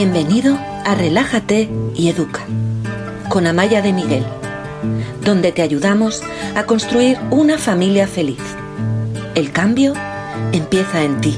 Bienvenido a Relájate y Educa con Amaya de Miguel, donde te ayudamos a construir una familia feliz. El cambio empieza en ti.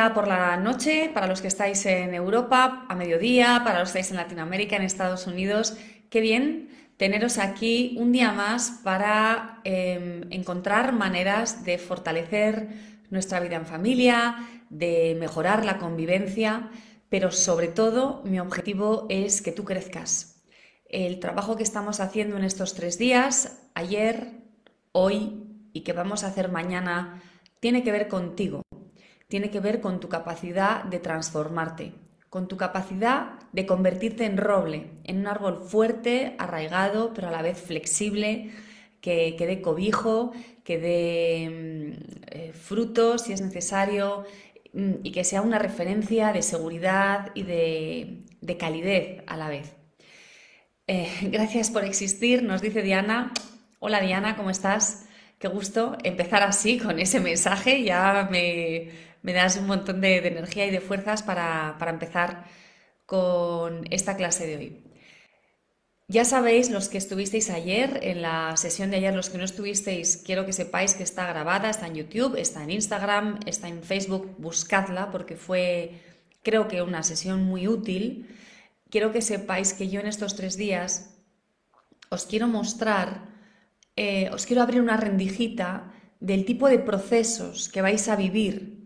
Por la noche para los que estáis en Europa, a mediodía, para los que estáis en Latinoamérica, en Estados Unidos. Qué bien teneros aquí un día más para em, encontrar maneras de fortalecer nuestra vida en familia, de mejorar la convivencia, pero sobre todo mi objetivo es que tú crezcas. El trabajo que estamos haciendo en estos tres días, ayer, hoy y que vamos a hacer mañana, tiene que ver contigo tiene que ver con tu capacidad de transformarte, con tu capacidad de convertirte en roble, en un árbol fuerte, arraigado, pero a la vez flexible, que, dé cobijo, que dé mm, eh, frutos si es necesario mm, y que sea una referencia de seguridad y de, calidez a la vez. Eh, gracias por existir, nos dice Diana. Hola Diana, ¿cómo estás? Qué gusto empezar así con ese mensaje, ya me, me das un montón de, energía y de fuerzas para, empezar con esta clase de hoy. Ya sabéis, los que estuvisteis ayer, en la sesión de ayer, los que no estuvisteis, quiero que sepáis que está grabada, está en YouTube, está en Instagram, está en Facebook, buscadla porque fue, creo que, una sesión muy útil. Quiero que sepáis que yo en estos tres días os quiero mostrar, eh, os quiero abrir una rendijita del tipo de procesos que vais a vivir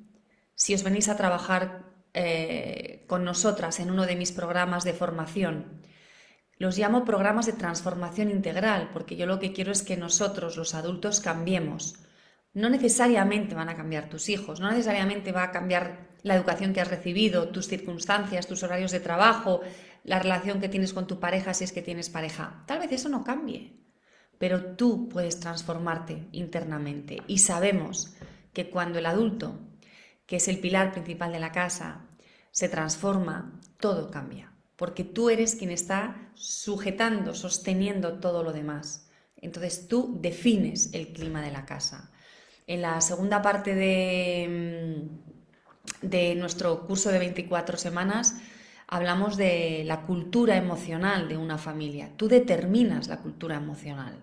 si os venís a trabajar eh, con nosotras en uno de mis programas de formación. Los llamo programas de transformación integral, porque yo lo que quiero es que nosotros, los adultos, cambiemos. No necesariamente van a cambiar tus hijos, no necesariamente va a cambiar la educación que has recibido, tus circunstancias, tus horarios de trabajo, la relación que tienes con tu pareja si es que tienes pareja. Tal vez eso no cambie, pero tú puedes transformarte internamente y sabemos que cuando el adulto que es el pilar principal de la casa, se transforma, todo cambia, porque tú eres quien está sujetando, sosteniendo todo lo demás. Entonces tú defines el clima de la casa. En la segunda parte de, mm, de nuestro curso de 24 semanas hablamos de la cultura emocional de una familia. Tú determinas la cultura emocional.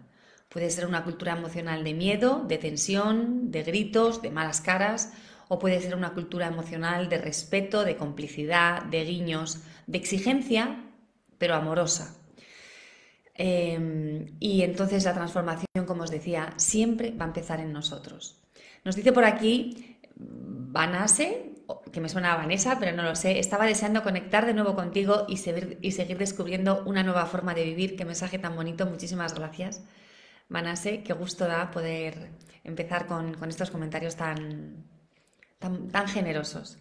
Puede ser una cultura emocional de miedo, de tensión, de gritos, de malas caras o puede ser una cultura emocional de respeto, de complicidad, de guiños, de exigencia, pero amorosa. Em, y entonces la transformación, como os decía, siempre va a empezar en nosotros. Nos dice por aquí Vanase, que me suena a Vanessa, pero no lo sé, estaba deseando conectar de nuevo contigo y seguir, y seguir descubriendo una nueva forma de vivir. Qué mensaje tan bonito, muchísimas gracias. Vanase, qué gusto da poder empezar con estos comentarios tan, tan, generosos.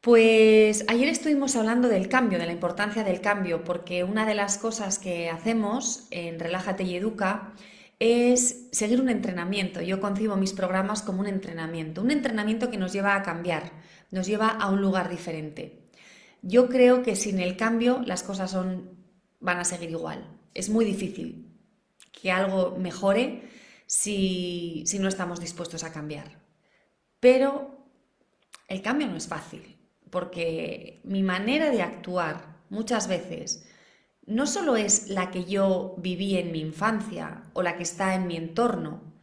Pues ayer estuvimos hablando del cambio, de la importancia del cambio, porque una de las cosas que hacemos en Relájate y Educa es seguir un entrenamiento. Yo concibo mis programas como un entrenamiento, un entrenamiento que nos lleva a cambiar, nos lleva a un lugar diferente. Yo creo que sin el cambio las cosas son, van a seguir igual. Es muy difícil que algo mejore si no estamos dispuestos a cambiar. Pero el cambio no es fácil, porque mi manera de actuar muchas veces no solo es la que yo viví en mi infancia o la que está en mi entorno,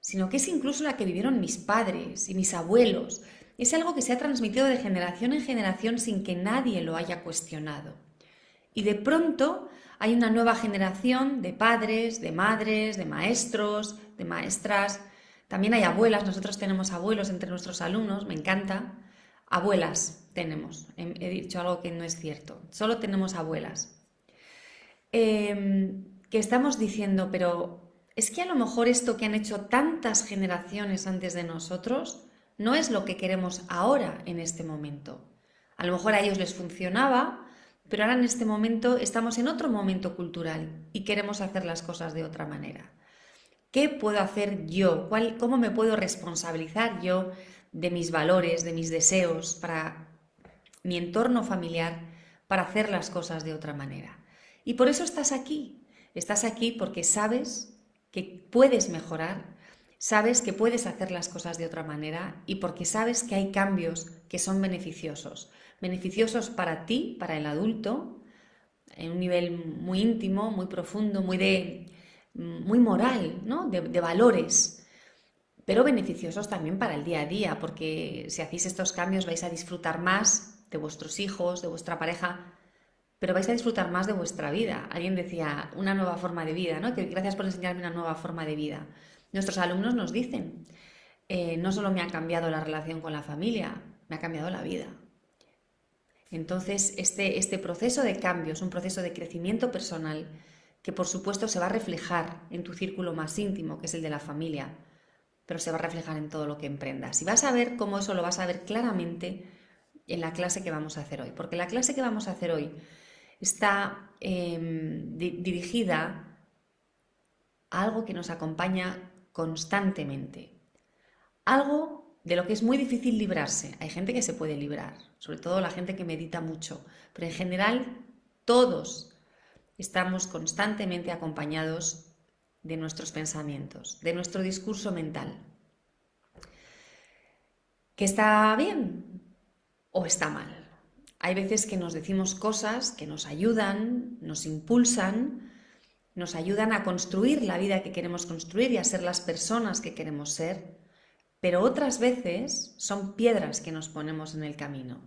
sino que es incluso la que vivieron mis padres y mis abuelos. Es algo que se ha transmitido de generación en generación sin que nadie lo haya cuestionado. Y de pronto hay una nueva generación de padres, de madres, de maestros, de maestras, también hay abuelas, nosotros tenemos abuelos entre nuestros alumnos, me encanta. Abuelas tenemos, he dicho algo que no es cierto, solo tenemos abuelas. Em, que estamos diciendo, pero es que a lo mejor esto que han hecho tantas generaciones antes de nosotros no es lo que queremos ahora en este momento. A lo mejor a ellos les funcionaba, pero ahora en este momento estamos en otro momento cultural y queremos hacer las cosas de otra manera. ¿Qué puedo hacer yo? ¿Cómo me puedo responsabilizar yo de mis valores, de mis deseos para mi entorno familiar, para hacer las cosas de otra manera. Y por eso estás aquí. Estás aquí porque sabes que puedes mejorar, sabes que puedes hacer las cosas de otra manera y porque sabes que hay cambios que son beneficiosos. Beneficiosos para ti, para el adulto, en un nivel muy íntimo, muy profundo, muy, de, muy moral, ¿no? de, valores pero beneficiosos también para el día a día, porque si hacéis estos cambios vais a disfrutar más de vuestros hijos, de vuestra pareja, pero vais a disfrutar más de vuestra vida. Alguien decía, una nueva forma de vida, ¿no? Gracias por enseñarme una nueva forma de vida. Nuestros alumnos nos dicen, eh, no solo me ha cambiado la relación con la familia, me ha cambiado la vida. Entonces, este, este proceso de cambio es un proceso de crecimiento personal que por supuesto se va a reflejar en tu círculo más íntimo, que es el de la familia, pero se va a reflejar en todo lo que emprendas. Y vas a ver cómo eso lo vas a ver claramente en la clase que vamos a hacer hoy, porque la clase que vamos a hacer hoy está em, dirigida a algo que nos acompaña constantemente, algo de lo que es muy difícil librarse. Hay gente que se puede librar, sobre todo la gente que medita mucho, pero en general todos estamos constantemente acompañados de nuestros pensamientos, de nuestro discurso mental. ¿Que está bien o está mal? Hay veces que nos decimos cosas que nos ayudan, nos impulsan, nos ayudan a construir la vida que queremos construir y a ser las personas que queremos ser, pero otras veces son piedras que nos ponemos en el camino.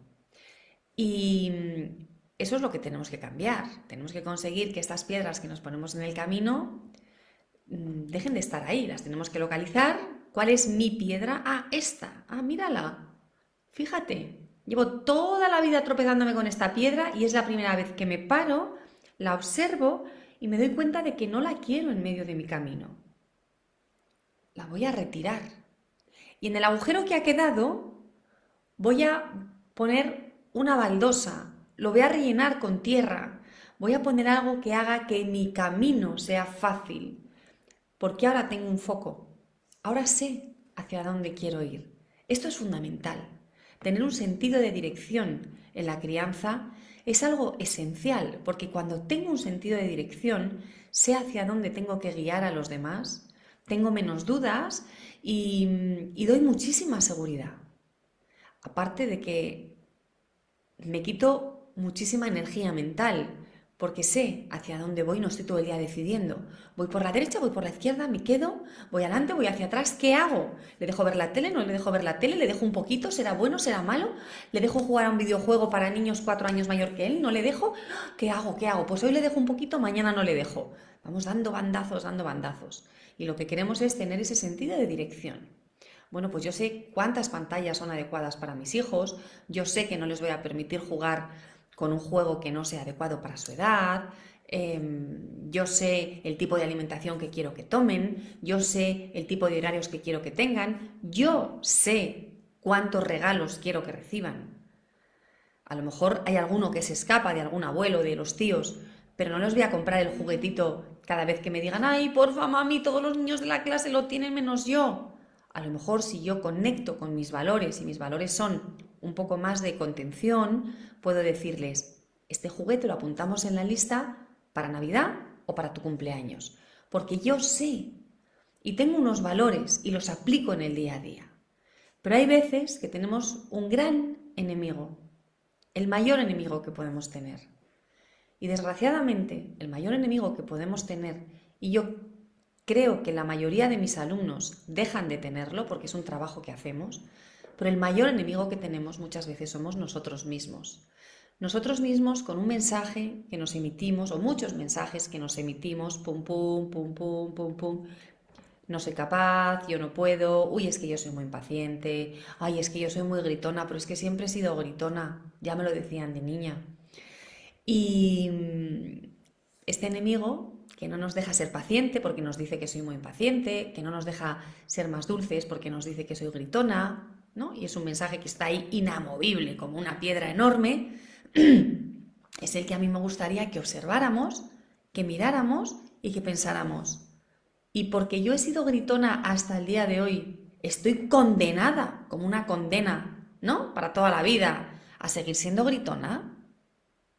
Y eso es lo que tenemos que cambiar. Tenemos que conseguir que estas piedras que nos ponemos en el camino Mm, dejen de estar ahí, las tenemos que localizar. ¿Cuál es mi piedra? Ah, esta. Ah, mírala. Fíjate, llevo toda la vida tropezándome con esta piedra y es la primera vez que me paro, la observo y me doy cuenta de que no la quiero en medio de mi camino. La voy a retirar. Y en el agujero que ha quedado voy a poner una baldosa, lo voy a rellenar con tierra, voy a poner algo que haga que mi camino sea fácil, porque ahora tengo un foco, ahora sé hacia dónde quiero ir. Esto es fundamental. Tener un sentido de dirección en la crianza es algo esencial, porque cuando tengo un sentido de dirección, sé hacia dónde tengo que guiar a los demás, tengo menos dudas y, y doy muchísima seguridad. Aparte de que me quito muchísima energía mental, porque sé hacia dónde voy, no estoy todo el día decidiendo. Voy por la derecha, voy por la izquierda, me quedo, voy adelante, voy hacia atrás, ¿qué hago? ¿Le dejo ver la tele? ¿No le dejo ver la tele? ¿Le dejo un poquito? ¿Será bueno? ¿Será malo? ¿Le dejo jugar a un videojuego para niños cuatro años mayor que él? ¿No le dejo? ¿Qué hago? ¿Qué hago? Pues hoy le dejo un poquito, mañana no le dejo. Vamos dando bandazos, dando bandazos. Y lo que queremos es tener ese sentido de dirección. Bueno, pues yo sé cuántas pantallas son adecuadas para mis hijos, yo sé que no les voy a permitir jugar con un juego que no sea adecuado para su edad, em, yo sé el tipo de alimentación que quiero que tomen, yo sé el tipo de horarios que quiero que tengan, yo sé cuántos regalos quiero que reciban. A lo mejor hay alguno que se escapa de algún abuelo, de los tíos, pero no les voy a comprar el juguetito cada vez que me digan, ay, porfa, mami, todos los niños de la clase lo tienen menos yo. A lo mejor si yo conecto con mis valores y mis valores son un poco más de contención, puedo decirles, este juguete lo apuntamos en la lista para Navidad o para tu cumpleaños, porque yo sé y tengo unos valores y los aplico en el día a día. Pero hay veces que tenemos un gran enemigo, el mayor enemigo que podemos tener. Y desgraciadamente, el mayor enemigo que podemos tener, y yo creo que la mayoría de mis alumnos dejan de tenerlo porque es un trabajo que hacemos, pero el mayor enemigo que tenemos muchas veces somos nosotros mismos. Nosotros mismos con un mensaje que nos emitimos, o muchos mensajes que nos emitimos, pum, pum, pum, pum, pum, pum, no soy capaz, yo no puedo, uy, es que yo soy muy impaciente, ay, es que yo soy muy gritona, pero es que siempre he sido gritona, ya me lo decían de niña. Y mm, este enemigo que no nos deja ser paciente porque nos dice que soy muy impaciente, que no nos deja ser más dulces porque nos dice que soy gritona, y es un mensaje que está ahí inamovible, como una piedra enorme, es el que a mí me gustaría que observáramos, que miráramos y que pensáramos. Y porque yo he sido gritona hasta el día de hoy, estoy condenada, como una condena, ¿no? Para toda la vida, a seguir siendo gritona.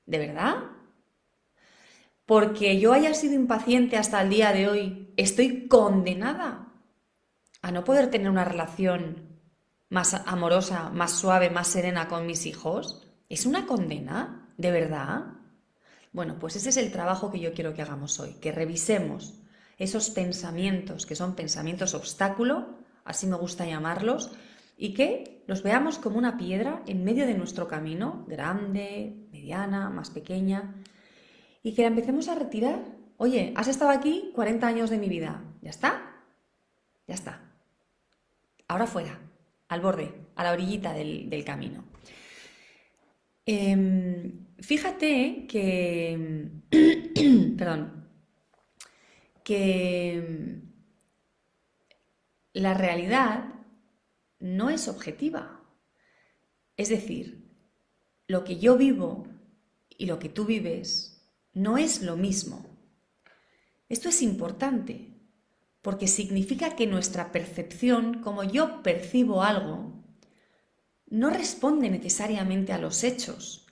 ¿De verdad? Porque yo haya sido impaciente hasta el día de hoy, estoy condenada a no poder tener una relación más amorosa, más suave, más serena con mis hijos. ¿Es una condena? ¿De verdad? Bueno, pues ese es el trabajo que yo quiero que hagamos hoy, que revisemos esos pensamientos que son pensamientos obstáculo, así me gusta llamarlos, y que los veamos como una piedra en medio de nuestro camino, grande, mediana, más pequeña, y que la empecemos a retirar. Oye, has estado aquí 40 años de mi vida, ¿ya está? Ya está. Ahora fuera, al borde, a la orillita del, camino. Em, fíjate que, perdón, que la realidad no es objetiva. Es decir, lo que yo vivo y lo que tú vives no es lo mismo. Esto es importante porque significa que nuestra percepción, como yo percibo algo, no responde necesariamente a los hechos.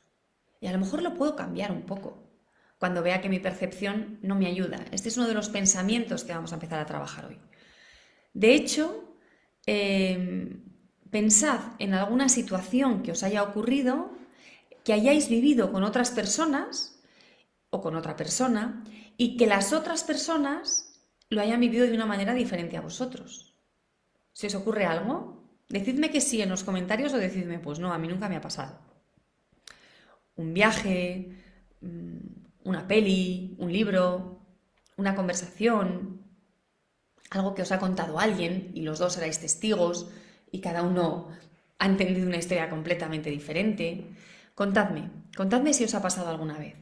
Y a lo mejor lo puedo cambiar un poco cuando vea que mi percepción no me ayuda. Este es uno de los pensamientos que vamos a empezar a trabajar hoy. De hecho, em, pensad en alguna situación que os haya ocurrido, que hayáis vivido con otras personas o con otra persona y que las otras personas lo hayan vivido de una manera diferente a vosotros. ¿Se os ocurre algo? Decidme que sí en los comentarios o decidme, pues no, a mí nunca me ha pasado. Un viaje, mm, una peli, un libro, una conversación, algo que os ha contado alguien y los dos erais testigos y cada uno ha entendido una historia completamente diferente. Contadme, contadme si os ha pasado alguna vez.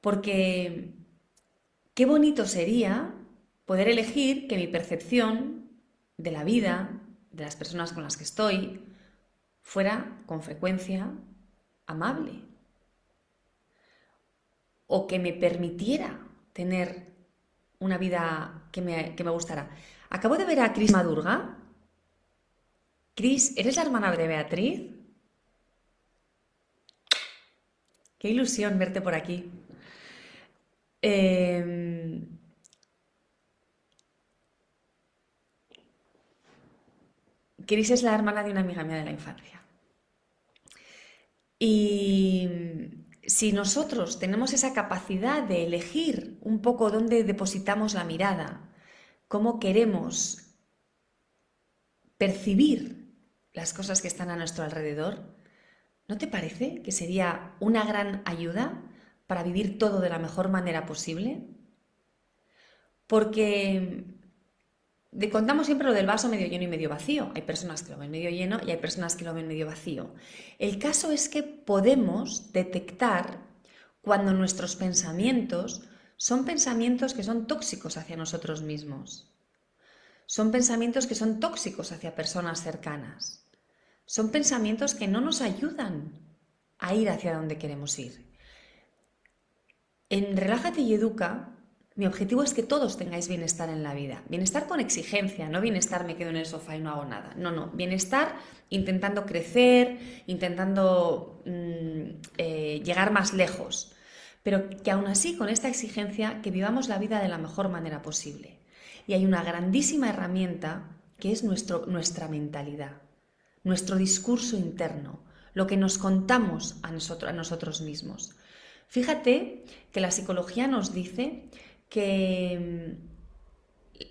Porque qué bonito sería poder elegir que mi percepción de la vida, de las personas con las que estoy, fuera con frecuencia amable. O que me permitiera tener una vida que me, que me gustara. Acabo de ver a Cris Madurga. Cris, ¿eres la hermana de Beatriz? Qué ilusión verte por aquí. Eh, Cris es la hermana de una amiga mía de la infancia. Y si nosotros tenemos esa capacidad de elegir un poco dónde depositamos la mirada, cómo queremos percibir las cosas que están a nuestro alrededor, ¿no te parece que sería una gran ayuda para vivir todo de la mejor manera posible? Porque contamos siempre lo del vaso medio lleno y medio vacío. Hay personas que lo ven medio lleno y hay personas que lo ven medio vacío. El caso es que podemos detectar cuando nuestros pensamientos son pensamientos que son tóxicos hacia nosotros mismos. Son pensamientos que son tóxicos hacia personas cercanas. Son pensamientos que no nos ayudan a ir hacia donde queremos ir. En Relájate y Educa mi objetivo es que todos tengáis bienestar en la vida. Bienestar con exigencia, no bienestar me quedo en el sofá y no hago nada. No, no. Bienestar intentando crecer, intentando mm, eh, llegar más lejos. Pero que aún así, con esta exigencia, que vivamos la vida de la mejor manera posible. Y hay una grandísima herramienta que es nuestro, nuestra mentalidad, nuestro discurso interno, lo que nos contamos a a nosotros mismos. Fíjate que la psicología nos dice que mm,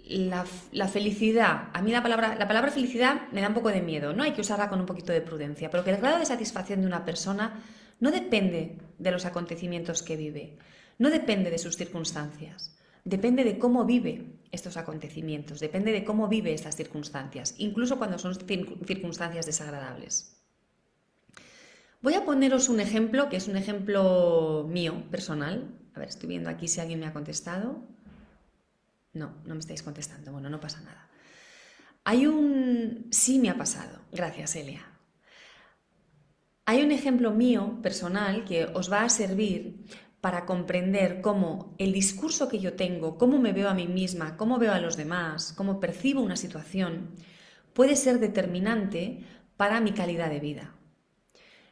la, felicidad, a mí la palabra, la palabra felicidad me da un poco de miedo, ¿no? Hay que usarla con un poquito de prudencia, pero que el grado de satisfacción de una persona no depende de los acontecimientos que vive, no depende de sus circunstancias, depende de cómo vive estos acontecimientos, depende de cómo vive estas circunstancias, incluso cuando son circunstancias desagradables. Voy a poneros un ejemplo que es un ejemplo mío, personal, a ver, estoy viendo aquí si alguien me ha contestado. No, no me estáis contestando. Bueno, no pasa nada. Hay un... Sí me ha pasado. Gracias, Elia. Hay un ejemplo mío personal que os va a servir para comprender cómo el discurso que yo tengo, cómo me veo a mí misma, cómo veo a los demás, cómo percibo una situación, puede ser determinante para mi calidad de vida.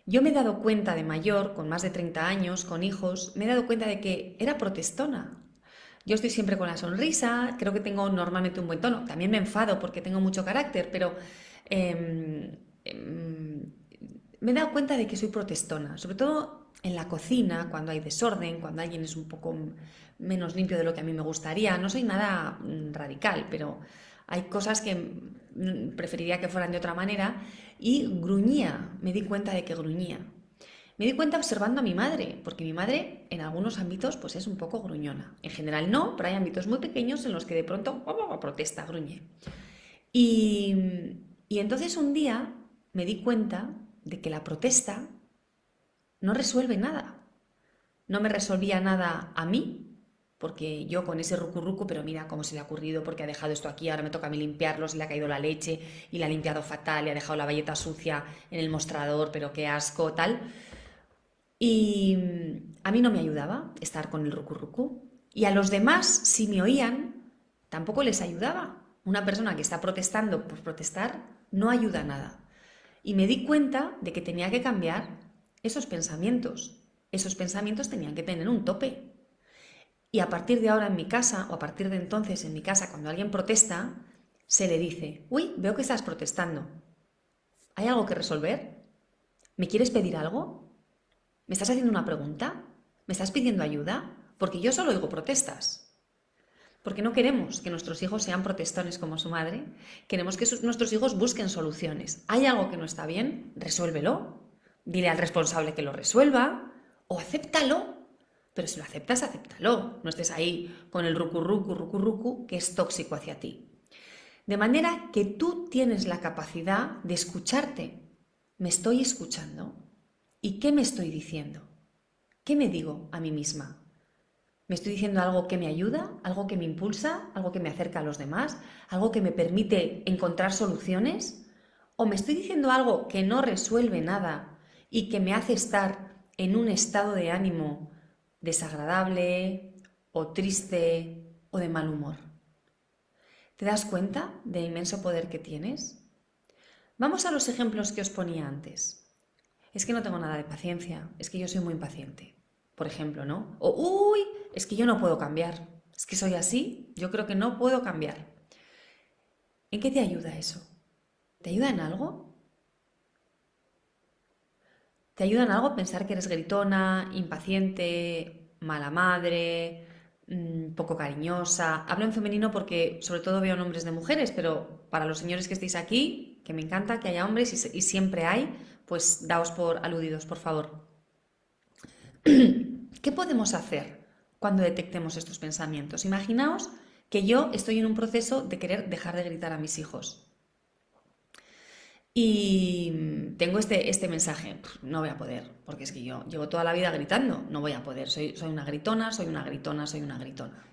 Yo me he dado cuenta de mayor, con más de 30 años, con hijos, me he dado cuenta de que era protestona. Yo estoy siempre con la sonrisa, creo que tengo normalmente un buen tono. También me enfado porque tengo mucho carácter, pero em, em, me he dado cuenta de que soy protestona, sobre todo en la cocina, cuando hay desorden, cuando alguien es un poco menos limpio de lo que a mí me gustaría. No soy nada mm, radical, pero hay cosas que preferiría que fueran de otra manera y gruñía, me di cuenta de que gruñía. Me di cuenta observando a mi madre, porque mi madre en algunos ámbitos pues es un poco gruñona. En general no, pero hay ámbitos muy pequeños en los que de pronto oh, protesta, gruñe. Y entonces un día me di cuenta de que la protesta no resuelve nada. No me resolvía nada a mí, porque yo con ese rucurruco, pero mira cómo se le ha ocurrido, porque ha dejado esto aquí, ahora me toca a mí limpiarlo, se le ha caído la leche y la ha limpiado fatal, y ha dejado la valleta sucia en el mostrador, pero qué asco, tal. Y a mí no me ayudaba estar con el rucurrucu. Y a los demás, si me oían, tampoco les ayudaba. Una persona que está protestando por protestar no ayuda nada. Y me di cuenta de que tenía que cambiar esos pensamientos. Esos pensamientos tenían que tener un tope. Y a partir de ahora en mi casa, o a partir de entonces en mi casa, cuando alguien protesta, se le dice, uy, veo que estás protestando. ¿Hay algo que resolver? ¿Me quieres pedir algo? ¿Me estás haciendo una pregunta? ¿Me estás pidiendo ayuda? Porque yo solo oigo protestas. Porque no queremos que nuestros hijos sean protestones como su madre. Queremos que nuestros hijos busquen soluciones. ¿Hay algo que no está bien? Resuélvelo. Dile al responsable que lo resuelva. O acéptalo pero si lo aceptas, acéptalo. No estés ahí con el rucurrucu, rucurrucu, que es tóxico hacia ti. De manera que tú tienes la capacidad de escucharte. ¿Me estoy escuchando? ¿Y qué me estoy diciendo? ¿Qué me digo a mí misma? ¿Me estoy diciendo algo que me ayuda? ¿Algo que me impulsa? ¿Algo que me acerca a los demás? ¿Algo que me permite encontrar soluciones? ¿O me estoy diciendo algo que no resuelve nada y que me hace estar en un estado de ánimo desagradable o triste o de mal humor. ¿Te das cuenta del inmenso poder que tienes? Vamos a los ejemplos que os ponía antes. Es que no tengo nada de paciencia, es que yo soy muy impaciente, por ejemplo, ¿no? O, uy, es que yo no puedo cambiar, es que soy así, yo creo que no puedo cambiar. ¿En qué te ayuda eso? ¿Te ayuda en algo? ¿Te ayuda en algo pensar que eres gritona, impaciente, mala madre, mm, poco cariñosa? Hablo en femenino porque sobre todo veo nombres de mujeres, pero para los señores que estéis aquí, que me encanta que haya hombres y, y siempre hay, pues daos por aludidos, por favor. ¿Qué podemos hacer cuando detectemos estos pensamientos? Imaginaos que yo estoy en un proceso de querer dejar de gritar a mis hijos. Y tengo este, este mensaje, no voy a poder, porque es que yo llevo toda la vida gritando, no voy a poder, soy, soy una gritona, soy una gritona, soy una gritona.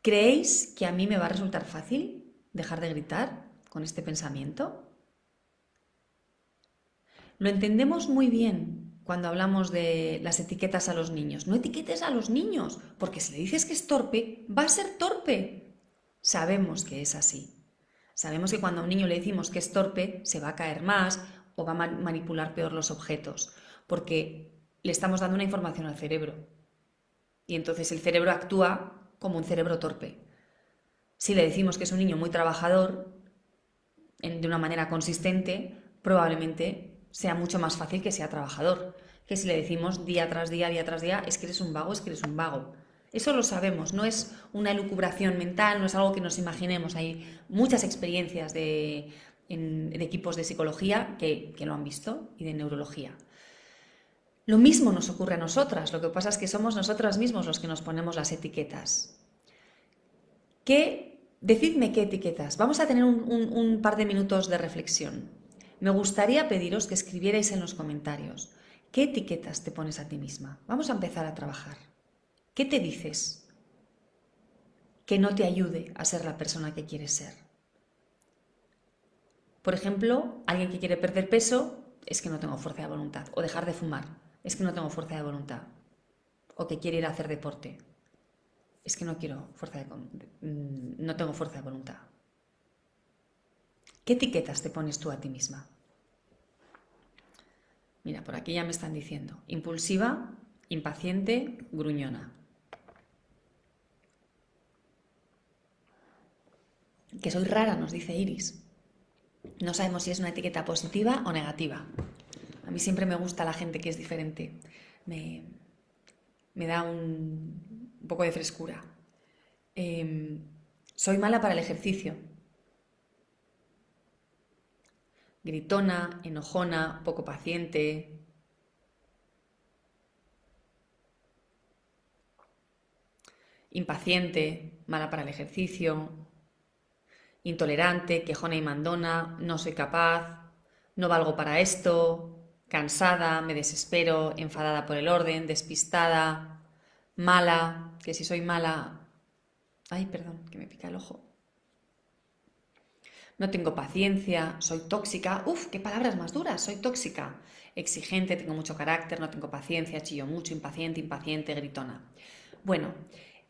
¿Creéis que a mí me va a resultar fácil dejar de gritar con este pensamiento? Lo entendemos muy bien cuando hablamos de las etiquetas a los niños. No etiquetes a los niños, porque si le dices que es torpe, va a ser torpe. Sabemos que es así. Sabemos que cuando a un niño le decimos que es torpe, se va a caer más o va a manipular peor los objetos, porque le estamos dando una información al cerebro. Y entonces el cerebro actúa como un cerebro torpe. Si le decimos que es un niño muy trabajador, de una manera consistente, probablemente sea mucho más fácil que sea trabajador. Que si le decimos día tras día, día tras día, es que eres un vago, es que eres un vago. Eso lo sabemos, no es una elucubración mental, no es algo que nos imaginemos. Hay muchas experiencias de, equipos de psicología que, lo han visto y de neurología. Lo mismo nos ocurre a nosotras, lo que pasa es que somos nosotras mismos los que nos ponemos las etiquetas. ¿Qué? Decidme qué etiquetas. Vamos a tener un par de minutos de reflexión. Me gustaría pediros que escribierais en los comentarios qué etiquetas te pones a ti misma. Vamos a empezar a trabajar. ¿Qué te dices que no te ayude a ser la persona que quieres ser? Por ejemplo, alguien que quiere perder peso es que no tengo fuerza de voluntad. O dejar de fumar es que no tengo fuerza de voluntad. O que quiere ir a hacer deporte. Es que no quiero fuerza de, mm, no tengo fuerza de voluntad. ¿Qué etiquetas te pones tú a ti misma? Mira, por aquí ya me están diciendo. Impulsiva, impaciente, gruñona. Que soy rara, nos dice Iris. No sabemos si es una etiqueta positiva o negativa. A mí siempre me gusta la gente que es diferente. Me, da un, poco de frescura. Em, soy mala para el ejercicio. Gritona, enojona, poco paciente. Impaciente, mala para el ejercicio. Intolerante, quejona y mandona, no soy capaz, no valgo para esto, cansada, me desespero, enfadada por el orden, despistada, mala, que si soy mala... Ay, perdón, que me pica el ojo. No tengo paciencia, soy tóxica. Uf, qué palabras más duras, soy tóxica. Exigente, tengo mucho carácter, no tengo paciencia, chillo mucho, impaciente, impaciente, gritona. Bueno,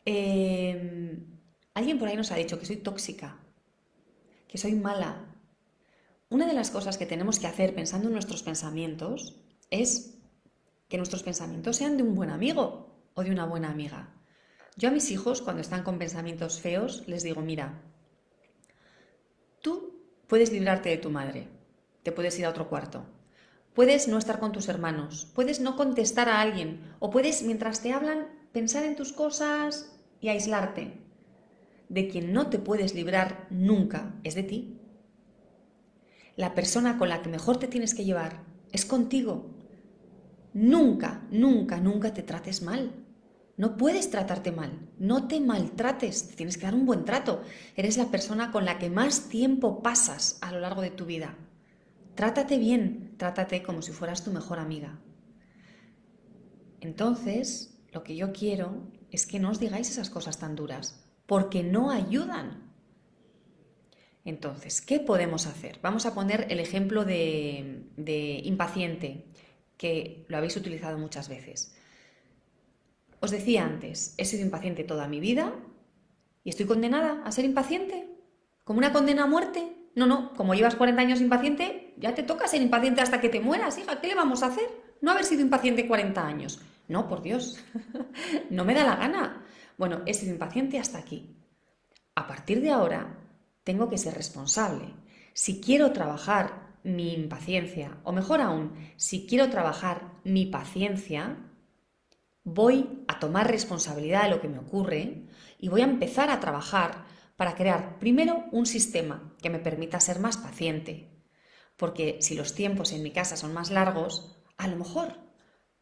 em, alguien por ahí nos ha dicho que soy tóxica, soy mala, una de las cosas que tenemos que hacer pensando en nuestros pensamientos es que nuestros pensamientos sean de un buen amigo o de una buena amiga. Yo a mis hijos, cuando están con pensamientos feos, les digo, mira, tú puedes librarte de tu madre, te puedes ir a otro cuarto, puedes no estar con tus hermanos, puedes no contestar a alguien, o puedes, mientras te hablan, pensar en tus cosas y aislarte. De quien no te puedes librar nunca es de ti la persona con la que mejor te tienes que llevar es contigo. Nunca, nunca, nunca te trates mal. No puedes tratarte mal, no te maltrates, te tienes que dar un buen trato. Eres la persona con la que más tiempo pasas a lo largo de tu vida. Trátate bien, trátate como si fueras tu mejor amiga. Entonces, lo que yo quiero es que no os digáis esas cosas tan duras, porque no ayudan. Entonces, ¿qué podemos hacer? Vamos a poner el ejemplo de, impaciente, que lo habéis utilizado muchas veces. Os decía antes, he sido impaciente toda mi vida y estoy condenada a ser impaciente, como una condena a muerte. No, no, como llevas 40 años impaciente, ya te toca ser impaciente hasta que te mueras, hija, ¿qué le vamos a hacer? No haber sido impaciente 40 años. No, por Dios, no me da la gana. Bueno, he sido impaciente hasta aquí. A partir de ahora, tengo que ser responsable. Si quiero trabajar mi impaciencia, o mejor aún, si quiero trabajar mi paciencia, voy a tomar responsabilidad de lo que me ocurre y voy a empezar a trabajar para crear primero un sistema que me permita ser más paciente. Porque si los tiempos en mi casa son más largos, a lo mejor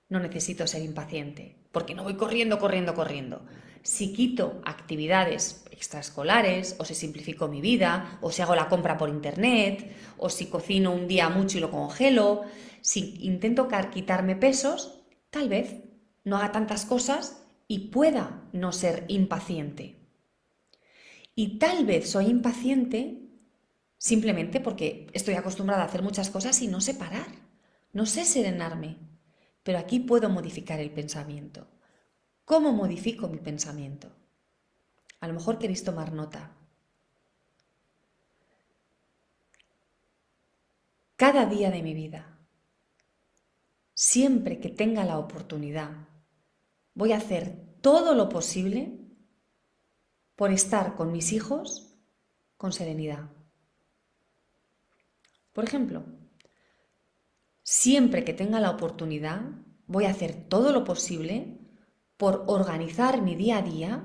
no necesito ser impaciente, porque no voy corriendo, corriendo, corriendo si quito actividades extraescolares, o si simplifico mi vida, o si hago la compra por internet, o si cocino un día mucho y lo congelo, si intento quitarme pesos, tal vez no haga tantas cosas y pueda no ser impaciente. Y tal vez soy impaciente simplemente porque estoy acostumbrada a hacer muchas cosas y no sé parar, no sé serenarme. Pero aquí puedo modificar el pensamiento. ¿Cómo modifico mi pensamiento? A lo mejor queréis tomar nota. Cada día de mi vida, siempre que tenga la oportunidad, voy a hacer todo lo posible por estar con mis hijos con serenidad. Por ejemplo, siempre que tenga la oportunidad, voy a hacer todo lo posible por organizar mi día a día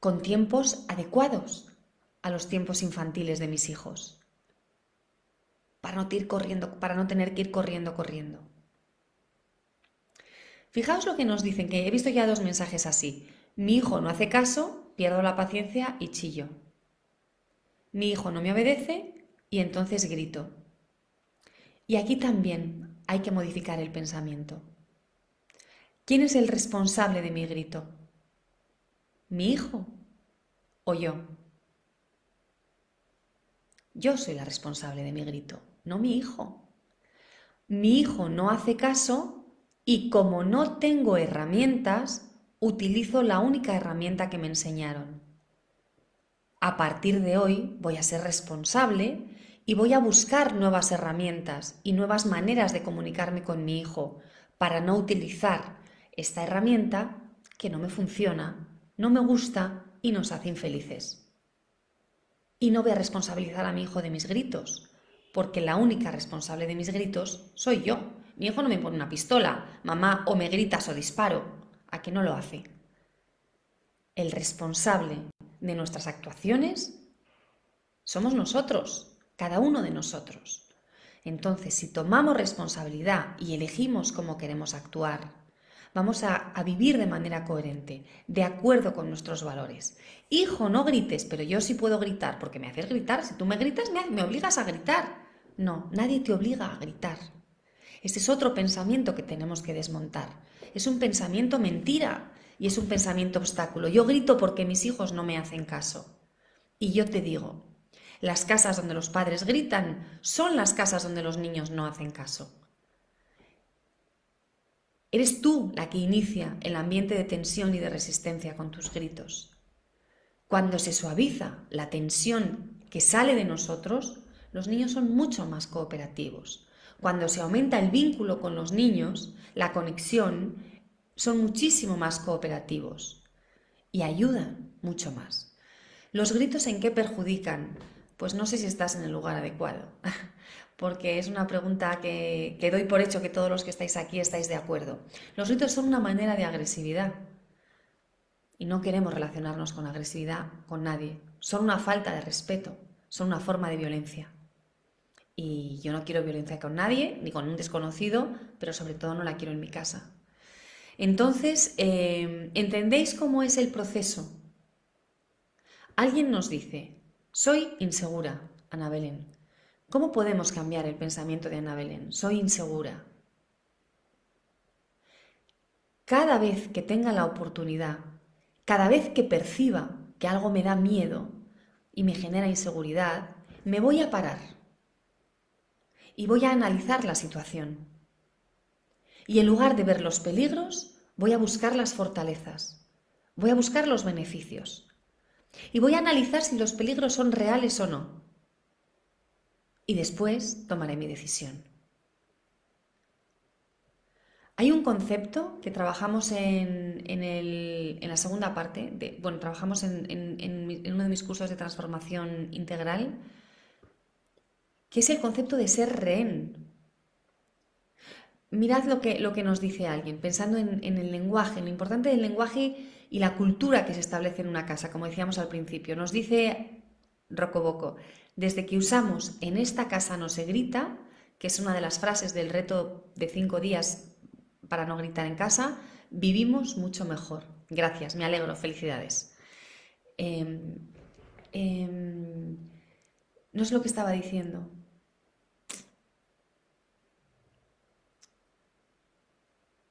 con tiempos adecuados a los tiempos infantiles de mis hijos. Para no, ir corriendo, para no tener que ir corriendo, corriendo. Fijaos lo que nos dicen, que he visto ya dos mensajes así. Mi hijo no hace caso, pierdo la paciencia y chillo. Mi hijo no me obedece y entonces grito. Y aquí también hay que modificar el pensamiento. ¿Quién es el responsable de mi grito? ¿Mi hijo o yo? Yo soy la responsable de mi grito, no mi hijo. Mi hijo no hace caso y como no tengo herramientas, utilizo la única herramienta que me enseñaron. A partir de hoy voy a ser responsable y voy a buscar nuevas herramientas y nuevas maneras de comunicarme con mi hijo para no utilizar esta herramienta que no me funciona, no me gusta y nos hace infelices. Y no voy a responsabilizar a mi hijo de mis gritos, porque la única responsable de mis gritos soy yo. Mi hijo no me pone una pistola, mamá, o me gritas o disparo. ¿A qué no lo hace? El responsable de nuestras actuaciones somos nosotros, cada uno de nosotros. Entonces, si tomamos responsabilidad y elegimos cómo queremos actuar, vamos a, vivir de manera coherente, de acuerdo con nuestros valores. Hijo, no grites, pero yo sí puedo gritar, porque me haces gritar. Si tú me gritas, me, me obligas a gritar. No, nadie te obliga a gritar. Este es otro pensamiento que tenemos que desmontar. Es un pensamiento mentira y es un pensamiento obstáculo. Yo grito porque mis hijos no me hacen caso. Y yo te digo, las casas donde los padres gritan son las casas donde los niños no hacen caso. Eres tú la que inicia el ambiente de tensión y de resistencia con tus gritos. Cuando se suaviza la tensión que sale de nosotros, los niños son mucho más cooperativos. Cuando se aumenta el vínculo con los niños, la conexión, son muchísimo más cooperativos y ayudan mucho más. ¿Los gritos en qué perjudican? Pues no sé si estás en el lugar adecuado, porque es una pregunta que, doy por hecho que todos los que estáis aquí estáis de acuerdo. Los gritos son una manera de agresividad y no queremos relacionarnos con agresividad con nadie. Son una falta de respeto, son una forma de violencia. Y yo no quiero violencia con nadie, ni con un desconocido, pero sobre todo no la quiero en mi casa. Entonces, eh, ¿entendéis cómo es el proceso? Alguien nos dice, soy insegura, Ana Belén. ¿Cómo podemos cambiar el pensamiento de Ana Belén? Soy insegura. Cada vez que tenga la oportunidad, cada vez que perciba que algo me da miedo y me genera inseguridad, me voy a parar y voy a analizar la situación. Y en lugar de ver los peligros, voy a buscar las fortalezas, voy a buscar los beneficios. Y voy a analizar si los peligros son reales o no. Y después tomaré mi decisión. Hay un concepto que trabajamos en, la segunda parte, bueno, trabajamos en, en, uno de mis cursos de transformación integral, que es el concepto de ser rehén. Mirad lo que, lo que nos dice alguien, pensando en, el lenguaje, lo importante del lenguaje y la cultura que se establece en una casa, como decíamos al principio. Nos dice Rocoboco, desde que usamos en esta casa no se grita, que es una de las frases del reto de cinco días para no gritar en casa, vivimos mucho mejor. Gracias, me alegro, felicidades. Em, em, no es lo que estaba diciendo.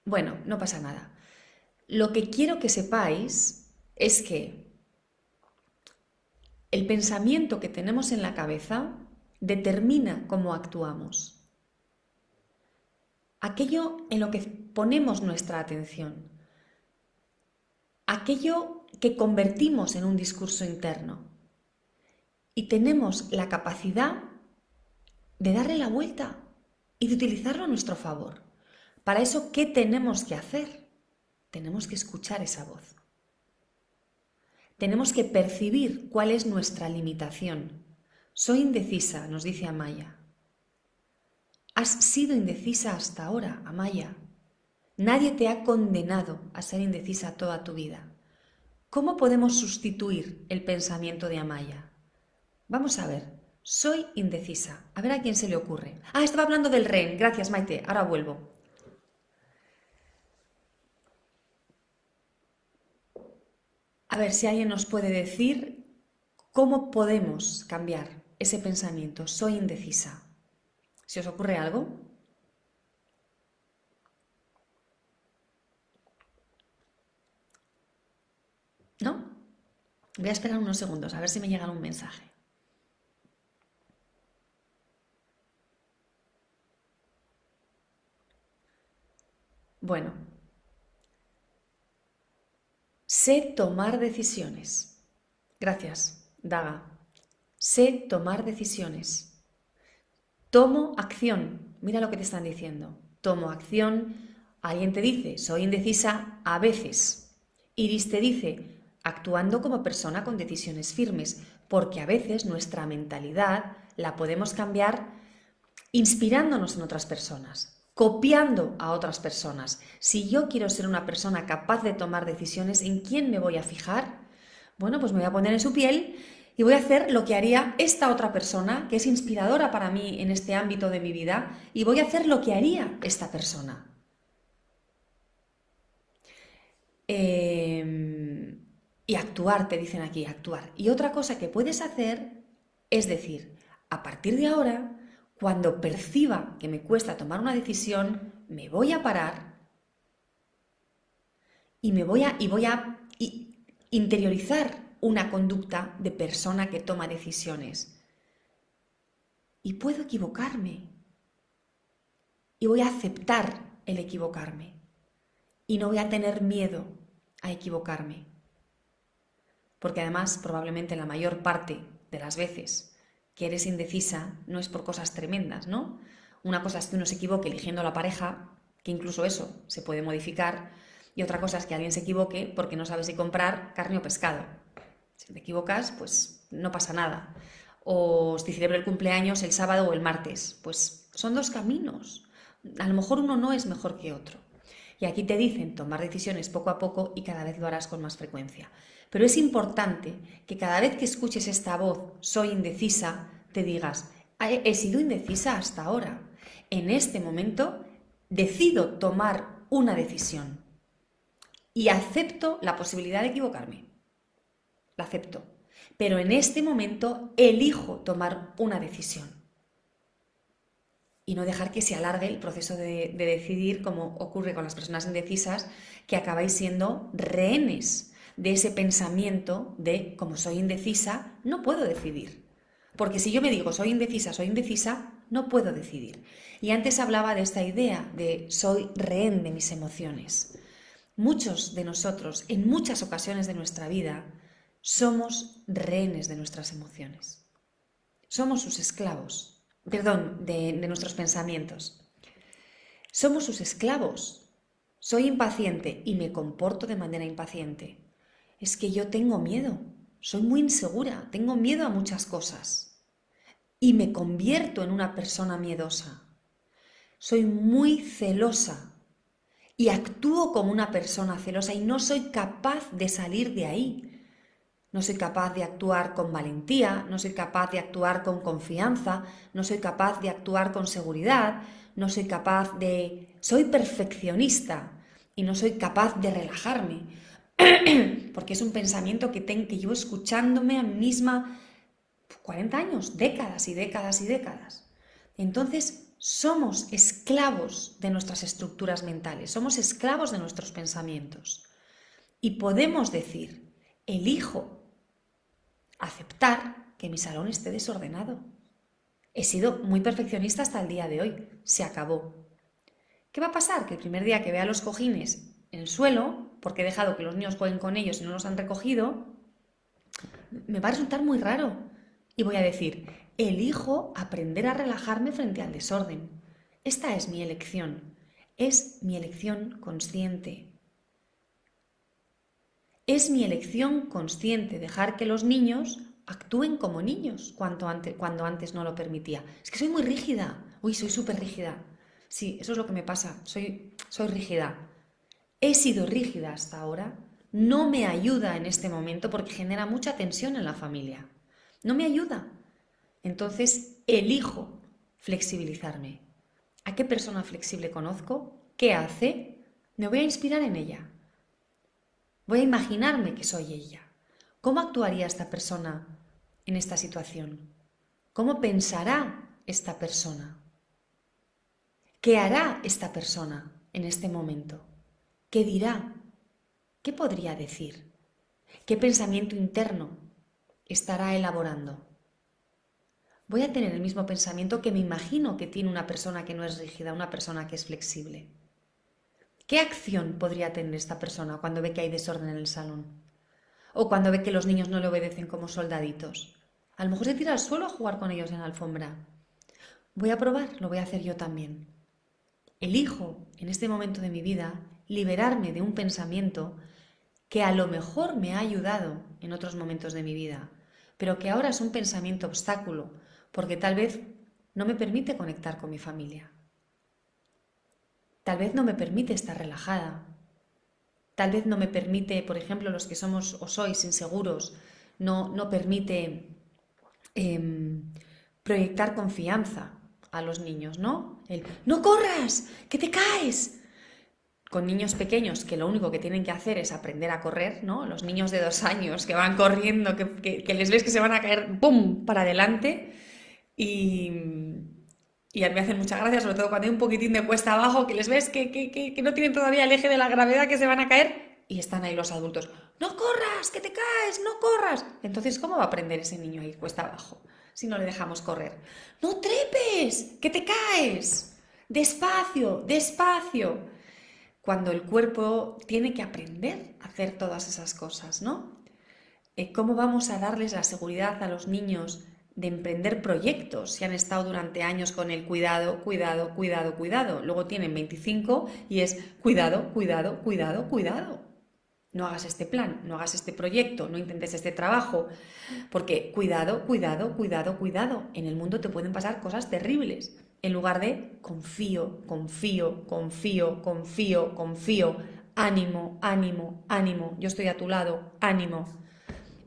Bueno, no pasa nada. Lo que quiero que sepáis es que el pensamiento que tenemos en la cabeza determina cómo actuamos. Aquello en lo que ponemos nuestra atención. Aquello que convertimos en un discurso interno. Y tenemos la capacidad de darle la vuelta y de utilizarlo a nuestro favor. Para eso, ¿qué tenemos que hacer? tenemos que escuchar esa voz. Tenemos que percibir cuál es nuestra limitación. Soy indecisa, nos dice Amaya. Has sido indecisa hasta ahora, Amaya. Nadie te ha condenado a ser indecisa toda tu vida. ¿Cómo podemos sustituir el pensamiento de Amaya? Vamos a ver. Soy indecisa. A ver a quién se le ocurre. Ah, estaba hablando del REN. Gracias, Maite. Ahora vuelvo. A ver si alguien nos puede decir cómo podemos cambiar ese pensamiento. Soy indecisa. ¿Si os ocurre algo? ¿No? Voy a esperar unos segundos a ver si me llega un mensaje. Bueno, Sé tomar decisiones. Gracias, Daga. Sé tomar decisiones. tomo acción. Mira lo que te están diciendo. Tomo acción. Alguien te dice, soy indecisa a veces. Iris te dice, actuando como persona con decisiones firmes, porque a veces nuestra mentalidad la podemos cambiar inspirándonos en otras personas, copiando a otras personas. Si yo quiero ser una persona capaz de tomar decisiones, ¿en quién me voy a fijar? Bueno, pues me voy a poner en su piel y voy a hacer lo que haría esta otra persona, que es inspiradora para mí en este ámbito de mi vida, y voy a hacer lo que haría esta persona. Em, y actuar, te dicen aquí, actuar. Y otra cosa que puedes hacer es decir, a partir de ahora, cuando perciba que me cuesta tomar una decisión, me voy a parar y me voy a, y voy a interiorizar una conducta de persona que toma decisiones. Y puedo equivocarme. Y voy a aceptar el equivocarme. Y no voy a tener miedo a equivocarme. Porque además probablemente la mayor parte de las veces que eres indecisa no es por cosas tremendas, ¿no? Una cosa es que uno se equivoque eligiendo la pareja, que incluso eso se puede modificar, y otra cosa es que alguien se equivoque porque no sabe si comprar carne o pescado. Si te equivocas, pues no pasa nada. O si celebro el cumpleaños el sábado o el martes. Pues son dos caminos. A lo mejor uno no es mejor que otro. Y aquí te dicen tomar decisiones poco a poco y cada vez lo harás con más frecuencia. Pero es importante que cada vez que escuches esta voz, soy indecisa, te digas, he sido indecisa hasta ahora. En este momento decido tomar una decisión y acepto la posibilidad de equivocarme la acepto. Pero en este momento elijo tomar una decisión. Y no dejar que se alargue el proceso de, decidir, como ocurre con las personas indecisas, que acabáis siendo rehenes de ese pensamiento de, como soy indecisa, no puedo decidir. Porque si yo me digo soy indecisa, soy indecisa, no puedo decidir. Y antes hablaba de esta idea de soy rehén de mis emociones. Muchos de nosotros, en muchas ocasiones de nuestra vida, somos rehenes de nuestras emociones. Somos sus esclavos, perdón, de, nuestros pensamientos. Somos sus esclavos. Soy impaciente y me comporto de manera impaciente. Es que yo tengo miedo, soy muy insegura, tengo miedo a muchas cosas. Y me convierto en una persona miedosa. Soy muy celosa. Y actúo como una persona celosa y no soy capaz de salir de ahí. No soy capaz de actuar con valentía, no soy capaz de actuar con confianza, no soy capaz de actuar con seguridad, no soy capaz de... Soy perfeccionista y no soy capaz de relajarme, porque es un pensamiento que, tengo, que llevo escuchándome a mí misma 40 años, décadas y décadas y décadas. Entonces, somos esclavos de nuestras estructuras mentales, somos esclavos de nuestros pensamientos. Y podemos decir, elijo aceptar que mi salón esté desordenado. He sido muy perfeccionista hasta el día de hoy. Se acabó. ¿Qué va a pasar? Que el primer día que vea los cojines en el suelo, porque he dejado que los niños jueguen con ellos y no los han recogido, me va a resultar muy raro. Y voy a decir, elijo aprender a relajarme frente al desorden. Esta es mi elección. Es mi elección consciente. Es mi elección consciente dejar que los niños actúen como niños cuando antes, no lo permitía. Es que soy muy rígida. Uy, soy súper rígida. Sí, eso es lo que me pasa. Soy, soy rígida. He sido rígida hasta ahora. No me ayuda en este momento porque genera mucha tensión en la familia. No me ayuda. Entonces, elijo flexibilizarme. ¿A qué persona flexible conozco? ¿Qué hace? Me voy a inspirar en ella. Voy a imaginarme que soy ella. ¿Cómo actuaría esta persona en esta situación? ¿Cómo pensará esta persona? ¿Qué hará esta persona en este momento? ¿Qué dirá? ¿Qué podría decir? ¿Qué pensamiento interno estará elaborando? Voy a tener el mismo pensamiento que me imagino que tiene una persona que no es rígida, una persona que es flexible. ¿Qué acción podría tener esta persona cuando ve que hay desorden en el salón? O cuando ve que los niños no le obedecen como soldaditos. A lo mejor se tira al suelo a jugar con ellos en la alfombra. voy a probar, lo voy a hacer yo también. Elijo en este momento de mi vida liberarme de un pensamiento que a lo mejor me ha ayudado en otros momentos de mi vida, pero que ahora es un pensamiento obstáculo, porque tal vez no me permite conectar con mi familia. Tal vez no me permite estar relajada. Tal vez no me permite, por ejemplo, los que somos o sois inseguros, no, no permite em, proyectar confianza a los niños, ¿no? El, no corras, que te caes. Con niños pequeños que lo único que tienen que hacer es aprender a correr, ¿no? Los niños de dos años que van corriendo, que, les ves que se van a caer, ¡pum!, para adelante. Y, a mí me hacen mucha gracia, sobre todo cuando hay un poquitín de cuesta abajo, que les ves que, que, no tienen todavía el eje de la gravedad, que se van a caer, y están ahí los adultos. No corras, que te caes, no corras. Entonces, ¿cómo va a aprender ese niño a ir cuesta abajo si no le dejamos correr? No trepes, que te caes. Despacio, despacio. Cuando el cuerpo tiene que aprender a hacer todas esas cosas, ¿no? Eh, ¿Cómo vamos a darles la seguridad a los niños de emprender proyectos si han estado durante años con el cuidado, cuidado, cuidado, cuidado. Luego tienen 25 y es cuidado, cuidado, cuidado, cuidado. No hagas este plan, no hagas este proyecto, no intentes este trabajo, porque cuidado, cuidado, cuidado, cuidado. En el mundo te pueden pasar cosas terribles. En lugar de confío, confío, confío, confío, confío, ánimo, ánimo, ánimo, yo estoy a tu lado, ánimo.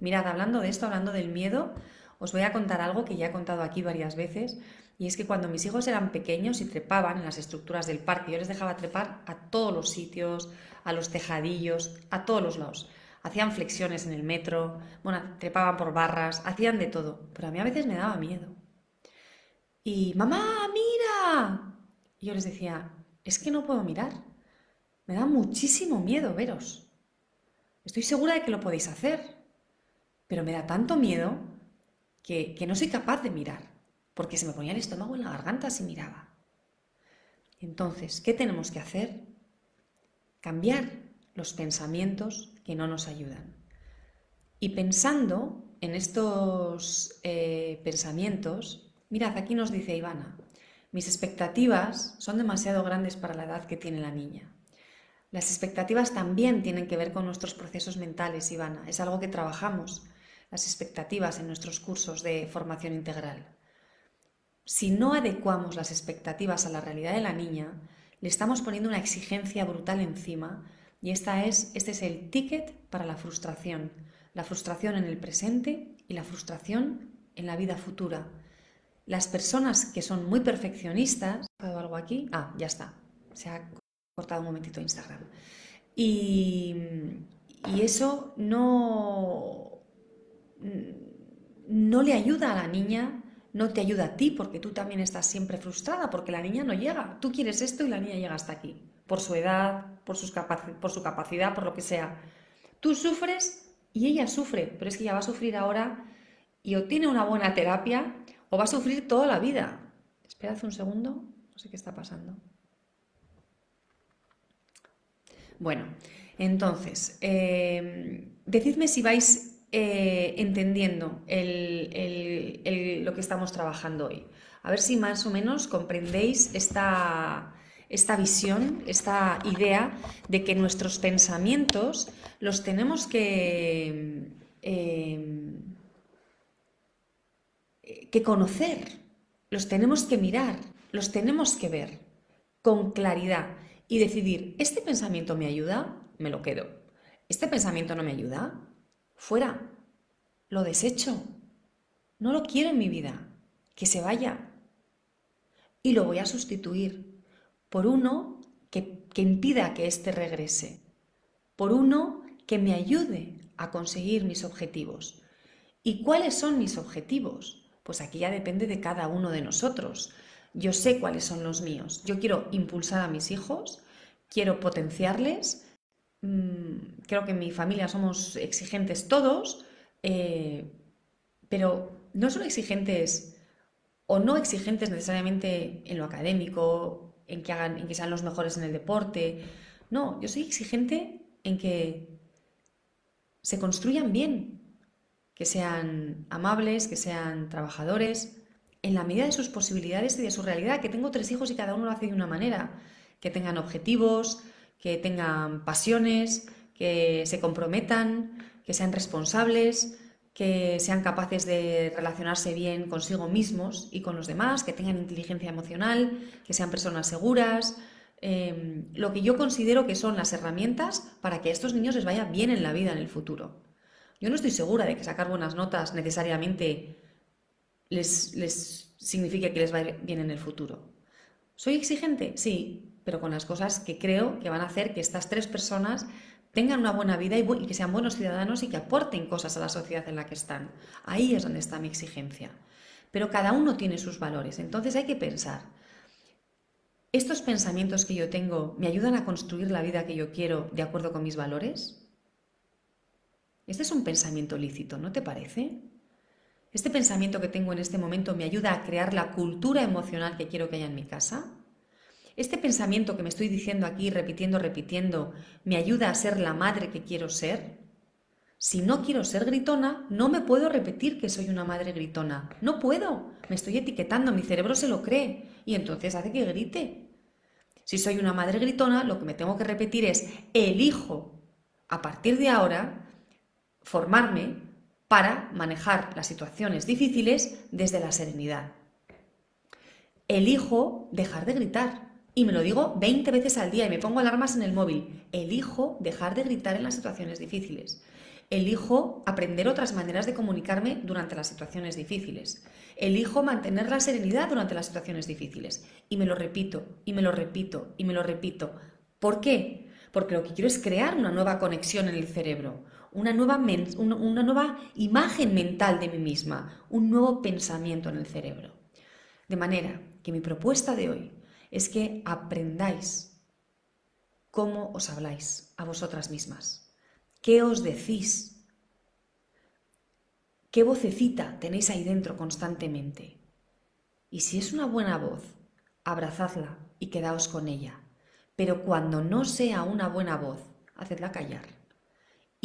Mirad, hablando de esto, hablando del miedo, os voy a contar algo que ya he contado aquí varias veces, y es que cuando mis hijos eran pequeños y trepaban en las estructuras del parque, yo les dejaba trepar a todos los sitios, a los tejadillos, a todos los lados. Hacían flexiones en el metro, bueno, trepaban por barras, hacían de todo, pero a mí a veces me daba miedo. Y, mamá, mira. Y yo les decía, es que no puedo mirar. Me da muchísimo miedo veros. Estoy segura de que lo podéis hacer, pero me da tanto miedo que, no soy capaz de mirar, porque se me ponía el estómago en la garganta si miraba. Entonces, ¿qué tenemos que hacer? Cambiar los pensamientos que no nos ayudan. Y pensando en estos eh, pensamientos, mirad, aquí nos dice Ivana, mis expectativas son demasiado grandes para la edad que tiene la niña. Las expectativas también tienen que ver con nuestros procesos mentales, Ivana. Es algo que trabajamos las expectativas en nuestros cursos de formación integral. Si no adecuamos las expectativas a la realidad de la niña, le estamos poniendo una exigencia brutal encima y esta es, este es el ticket para la frustración. La frustración en el presente y la frustración en la vida futura. Las personas que son muy perfeccionistas, ¿ha algo aquí? Ah, ya está. Se ha cortado un momentito Instagram. Y, y eso no, no le ayuda a la niña, no te ayuda a ti porque tú también estás siempre frustrada porque la niña no llega. Tú quieres esto y la niña llega hasta aquí, por su edad, por, sus por su capacidad, por lo que sea. Tú sufres y ella sufre, pero es que ella va a sufrir ahora y o tiene una buena terapia o va a sufrir toda la vida. Esperad un segundo, no sé qué está pasando. Bueno, entonces, eh, decidme si vais eh, entendiendo lo que estamos trabajando hoy. A ver si más o menos comprendéis esta, esta visión, esta idea de que nuestros pensamientos los tenemos que, em, que conocer, los tenemos que mirar, los tenemos que ver con claridad y decidir, ¿este pensamiento me ayuda? Me lo quedo. ¿Este pensamiento no me ayuda? fuera, lo desecho, no lo quiero en mi vida, que se vaya. Y lo voy a sustituir por uno que, que impida que éste regrese, por uno que me ayude a conseguir mis objetivos. ¿Y cuáles son mis objetivos? Pues aquí ya depende de cada uno de nosotros. Yo sé cuáles son los míos. Yo quiero impulsar a mis hijos, quiero potenciarles, Mm, creo que en mi familia somos exigentes todos, eh, pero no son exigentes o no exigentes necesariamente en lo académico, en que, hagan, en que sean los mejores en el deporte. No, yo soy exigente en que se construyan bien, que sean amables, que sean trabajadores, en la medida de sus posibilidades y de su realidad, que tengo tres hijos y cada uno lo hace de una manera, que tengan objetivos, que tengan pasiones, que se comprometan, que sean responsables, que sean capaces de relacionarse bien consigo mismos y con los demás, que tengan inteligencia emocional, que sean personas seguras, em, lo que yo considero que son las herramientas para que a estos niños les vaya bien en la vida en el futuro. Yo no estoy segura de que sacar buenas notas necesariamente les, les signifique que les va bien en el futuro. ¿Soy exigente? Sí, pero con las cosas que creo que van a hacer que estas tres personas tengan una buena vida y, que sean buenos ciudadanos y que aporten cosas a la sociedad en la que están. Ahí es donde está mi exigencia. Pero cada uno tiene sus valores, entonces hay que pensar. ¿Estos pensamientos que yo tengo me ayudan a construir la vida que yo quiero de acuerdo con mis valores? Este es un pensamiento lícito, ¿no te parece? ¿Este pensamiento que tengo en este momento me ayuda a crear la cultura emocional que quiero que haya en mi casa? ¿Este pensamiento que me estoy diciendo aquí, repitiendo, repitiendo, me ayuda a ser la madre que quiero ser? Si no quiero ser gritona, no me puedo repetir que soy una madre gritona. No puedo. Me estoy etiquetando, mi cerebro se lo cree y entonces hace que grite. Si soy una madre gritona, lo que me tengo que repetir es, elijo a partir de ahora formarme para manejar las situaciones difíciles desde la serenidad. Elijo dejar de gritar. Y me lo digo 20 veces al día y me pongo alarmas en el móvil. Elijo dejar de gritar en las situaciones difíciles. Elijo aprender otras maneras de comunicarme durante las situaciones difíciles. Elijo mantener la serenidad durante las situaciones difíciles. Y me lo repito, y me lo repito, y me lo repito. ¿Por qué? Porque lo que quiero es crear una nueva conexión en el cerebro, una nueva, imagen mental de mí misma, un nuevo pensamiento en el cerebro. De manera que mi propuesta de hoy es que aprendáis cómo os habláis a vosotras mismas, qué os decís, qué vocecita tenéis ahí dentro constantemente. Y si es una buena voz, abrazadla y quedaos con ella. Pero cuando no sea una buena voz, hacedla callar.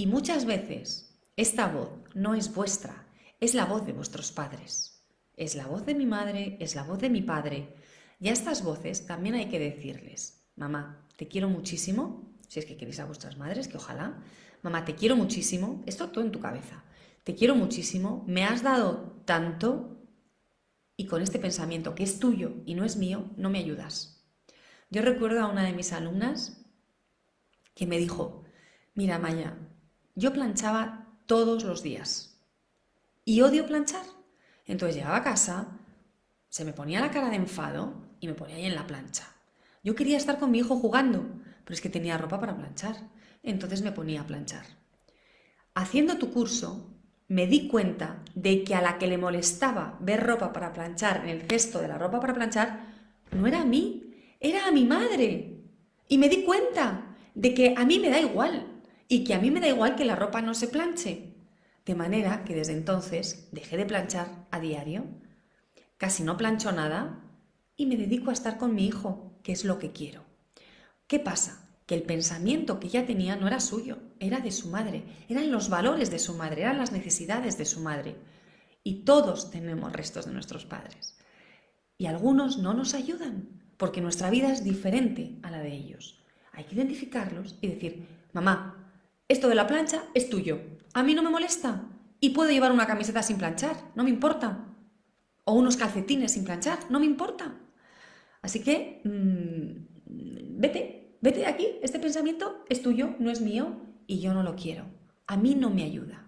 Y muchas veces esta voz no es vuestra, es la voz de vuestros padres. Es la voz de mi madre, es la voz de mi padre, y a estas voces también hay que decirles, mamá, te quiero muchísimo, si es que queréis a vuestras madres, que ojalá, mamá, te quiero muchísimo, esto todo en tu cabeza, te quiero muchísimo, me has dado tanto y con este pensamiento que es tuyo y no es mío, no me ayudas. Yo recuerdo a una de mis alumnas que me dijo, mira Maya, yo planchaba todos los días y odio planchar. Entonces llegaba a casa, se me ponía la cara de enfado y me ponía ahí en la plancha. Yo quería estar con mi hijo jugando, pero es que tenía ropa para planchar. Entonces me ponía a planchar. Haciendo tu curso, me di cuenta de que a la que le molestaba ver ropa para planchar en el cesto de la ropa para planchar, no era a mí, era a mi madre. Y me di cuenta de que a mí me da igual y que a mí me da igual que la ropa no se planche. De manera que desde entonces dejé de planchar a diario, casi no plancho nada y me dedico a estar con mi hijo, que es lo que quiero. ¿Qué pasa? Que el pensamiento que ya tenía no era suyo, era de su madre, eran los valores de su madre, eran las necesidades de su madre. Y todos tenemos restos de nuestros padres. Y algunos no nos ayudan, porque nuestra vida es diferente a la de ellos. Hay que identificarlos y decir, mamá, esto de la plancha es tuyo, a mí no me molesta y puedo llevar una camiseta sin planchar, no me importa. O unos calcetines sin planchar, no me importa. Así que mm, vete, vete de aquí, este pensamiento es tuyo, no es mío y yo no lo quiero. A mí no me ayuda.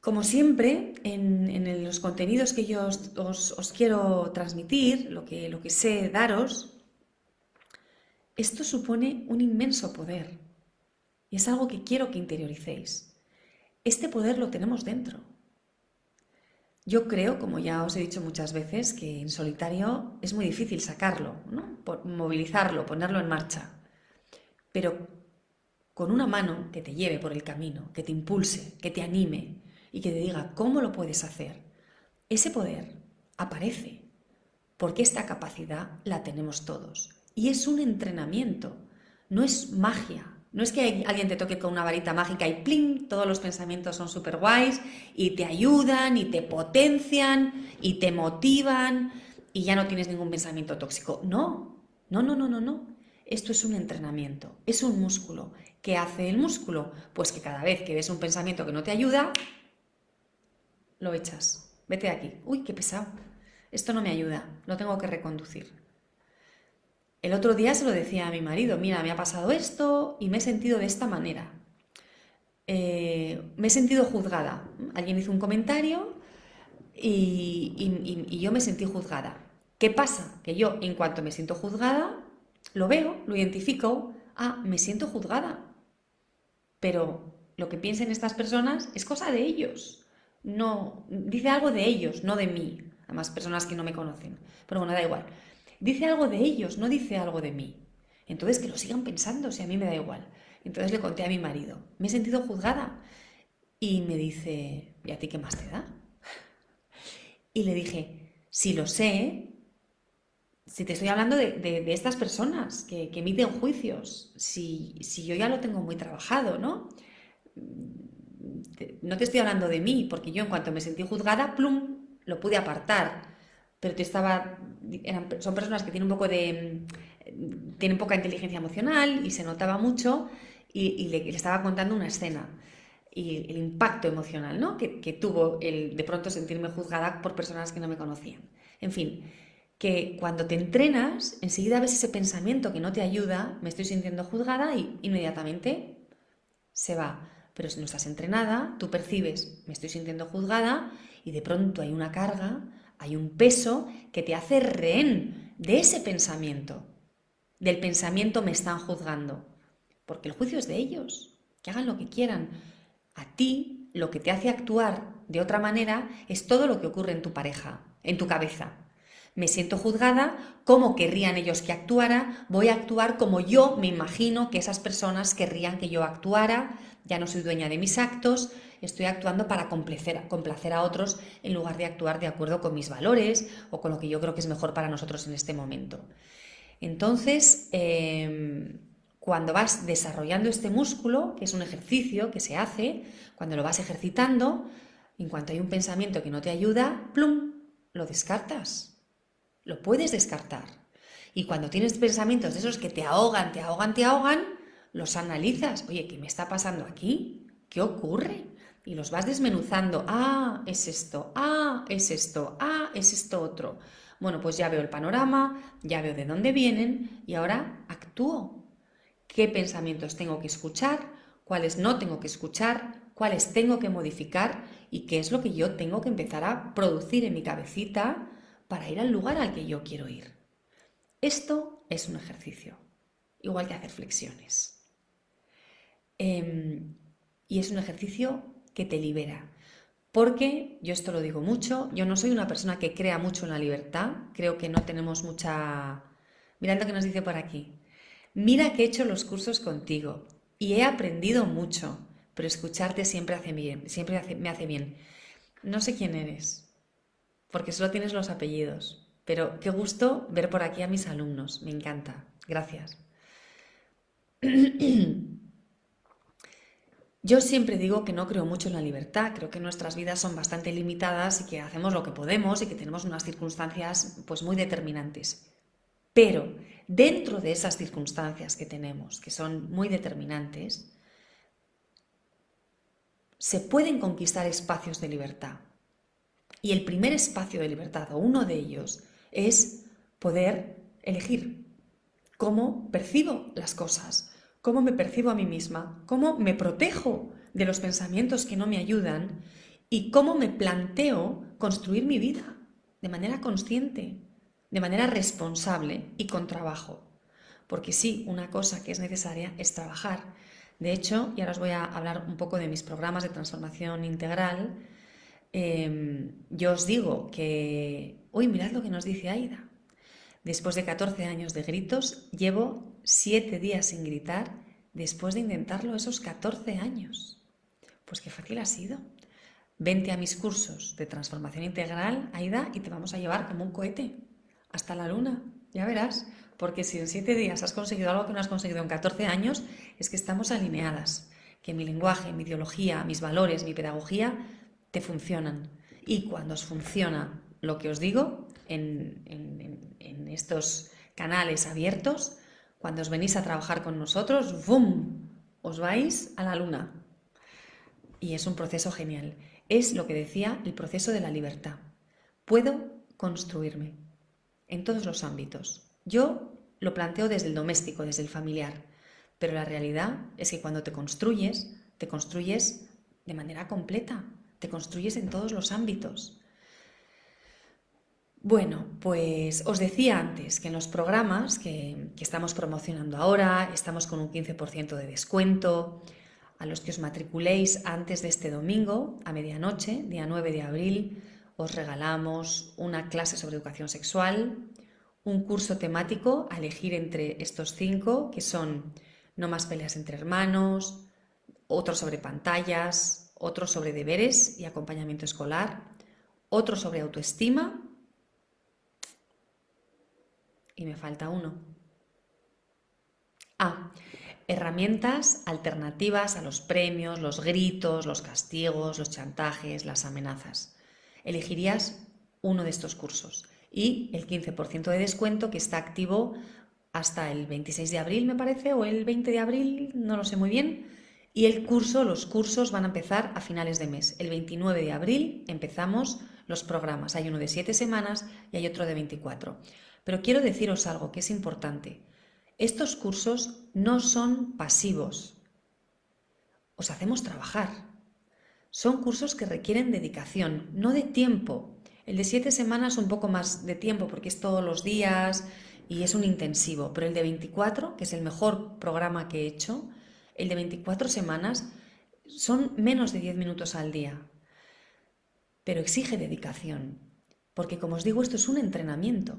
Como siempre, en, los contenidos que yo os, quiero transmitir, lo que, lo que sé daros, esto supone un inmenso poder. Y es algo que quiero que interioricéis. Este poder lo tenemos dentro. Yo creo, como ya os he dicho muchas veces, que en solitario es muy difícil sacarlo, ¿no? movilizarlo, ponerlo en marcha. Pero con una mano que te lleve por el camino, que te impulse, que te anime y que te diga cómo lo puedes hacer, ese poder aparece, porque esta capacidad la tenemos todos. Y es un entrenamiento, no es magia, No es que alguien te toque con una varita mágica y ¡pling! Todos los pensamientos son súper guays y te ayudan y te potencian y te motivan y ya no tienes ningún pensamiento tóxico. No, no, no, no, no, no. Esto es un entrenamiento, es un músculo. ¿Qué hace el músculo? Pues que cada vez que ves un pensamiento que no te ayuda, lo echas. Vete de aquí. Uy, qué pesado. Esto no me ayuda, lo tengo que reconducir. El otro día se lo decía a mi marido, mira, me ha pasado esto y me he sentido de esta manera. Eh, me he sentido juzgada. Alguien hizo un comentario y, y yo me sentí juzgada. ¿Qué pasa? Que yo, en cuanto me siento juzgada, lo veo, lo identifico, ah, me siento juzgada. Pero lo que piensen estas personas es cosa de ellos. No, dice algo de ellos, no de mí. Además, personas que no me conocen. Pero bueno, da igual. Dice algo de ellos, no dice algo de mí. Entonces que lo sigan pensando, si a mí me da igual. Entonces le conté a mi marido, me he sentido juzgada. Y me dice, ¿y a ti qué más te da? Y le dije, si lo sé, si te estoy hablando de, estas personas que, emiten juicios, si, yo ya lo tengo muy trabajado, ¿no? No te estoy hablando de mí, porque yo en cuanto me sentí juzgada, plum, lo pude apartar. Pero estaba, son personas que tienen un poco de, tienen poca inteligencia emocional y se notaba mucho y, le, estaba contando una escena y el impacto emocional, ¿no? Que, que tuvo el de pronto sentirme juzgada por personas que no me conocían. En fin, que cuando te entrenas, enseguida ves ese pensamiento que no te ayuda, me estoy sintiendo juzgada y inmediatamente se va. Pero si no estás entrenada, tú percibes, me estoy sintiendo juzgada y de pronto hay una carga, hay un peso que te hace rehén de ese pensamiento. Del pensamiento me están juzgando. Porque el juicio es de ellos, que hagan lo que quieran. A ti lo que te hace actuar de otra manera es todo lo que ocurre en tu pareja, en tu cabeza me siento juzgada, ¿cómo querrían ellos que actuara? Voy a actuar como yo me imagino que esas personas querrían que yo actuara, ya no soy dueña de mis actos, estoy actuando para complacer, a otros en lugar de actuar de acuerdo con mis valores o con lo que yo creo que es mejor para nosotros en este momento. Entonces, em, cuando vas desarrollando este músculo, que es un ejercicio que se hace, cuando lo vas ejercitando, en cuanto hay un pensamiento que no te ayuda, plum, lo descartas lo puedes descartar. Y cuando tienes pensamientos de esos que te ahogan, te ahogan, te ahogan, los analizas. Oye, ¿qué me está pasando aquí? ¿Qué ocurre? Y los vas desmenuzando. Ah, es esto. Ah, es esto. Ah, es esto otro. Bueno, pues ya veo el panorama, ya veo de dónde vienen y ahora actúo. ¿Qué pensamientos tengo que escuchar? ¿Cuáles no tengo que escuchar? ¿Cuáles tengo que modificar? ¿Y qué es lo que yo tengo que empezar a producir en mi cabecita para ir al lugar al que yo quiero ir. Esto es un ejercicio, igual que hacer flexiones. Em, y es un ejercicio que te libera. Porque, yo esto lo digo mucho, yo no soy una persona que crea mucho en la libertad, creo que no tenemos mucha... Mirando lo que nos dice por aquí. Mira que he hecho los cursos contigo y he aprendido mucho, pero escucharte siempre, hace bien, siempre me hace bien. No sé quién eres, porque solo tienes los apellidos. Pero qué gusto ver por aquí a mis alumnos, me encanta. Gracias. Yo siempre digo que no creo mucho en la libertad, creo que nuestras vidas son bastante limitadas y que hacemos lo que podemos y que tenemos unas circunstancias pues muy determinantes. Pero dentro de esas circunstancias que tenemos, que son muy determinantes, se pueden conquistar espacios de libertad. Y el primer espacio de libertad, o uno de ellos, es poder elegir cómo percibo las cosas, cómo me percibo a mí misma, cómo me protejo de los pensamientos que no me ayudan y cómo me planteo construir mi vida de manera consciente, de manera responsable y con trabajo. Porque sí, una cosa que es necesaria es trabajar. De hecho, y ahora os voy a hablar un poco de mis programas de transformación integral, Em, yo os digo que, uy, mirad lo que nos dice Aida. Después de 14 años de gritos, llevo 7 días sin gritar después de intentarlo esos 14 años. Pues qué fácil ha sido. Vente a mis cursos de transformación integral, Aida, y te vamos a llevar como un cohete hasta la luna. ya verás, porque si en siete días has conseguido algo que no has conseguido en 14 años, es que estamos alineadas, que mi lenguaje, mi ideología, mis valores, mi pedagogía funcionan. Y cuando os funciona lo que os digo en, en estos canales abiertos, cuando os venís a trabajar con nosotros, ¡bum! Os vais a la luna. Y es un proceso genial. Es lo que decía el proceso de la libertad. Puedo construirme en todos los ámbitos. Yo lo planteo desde el doméstico, desde el familiar, pero la realidad es que cuando te construyes, te construyes de manera completa, te construyes en todos los ámbitos. Bueno, pues os decía antes que en los programas que, estamos promocionando ahora estamos con un 15% de descuento. A los que os matriculéis antes de este domingo, a medianoche, día 9 de abril, os regalamos una clase sobre educación sexual, un curso temático a elegir entre estos cinco, que son No más peleas entre hermanos, otro sobre pantallas, otro sobre deberes y acompañamiento escolar, otro sobre autoestima y me falta uno. Ah, herramientas alternativas a los premios, los gritos, los castigos, los chantajes, las amenazas. Elegirías uno de estos cursos y el 15% de descuento que está activo hasta el 26 de abril, me parece, o el 20 de abril, no lo sé muy bien. Y el curso, los cursos van a empezar a finales de mes. El 29 de abril empezamos los programas. Hay uno de 7 semanas y hay otro de 24. Pero quiero deciros algo que es importante. Estos cursos no son pasivos. Os hacemos trabajar. Son cursos que requieren dedicación, no de tiempo. El de siete semanas un poco más de tiempo porque es todos los días y es un intensivo, pero el de 24, que es el mejor programa que he hecho, el de 24 semanas son menos de 10 minutos al día, pero exige dedicación, porque como os digo, esto es un entrenamiento.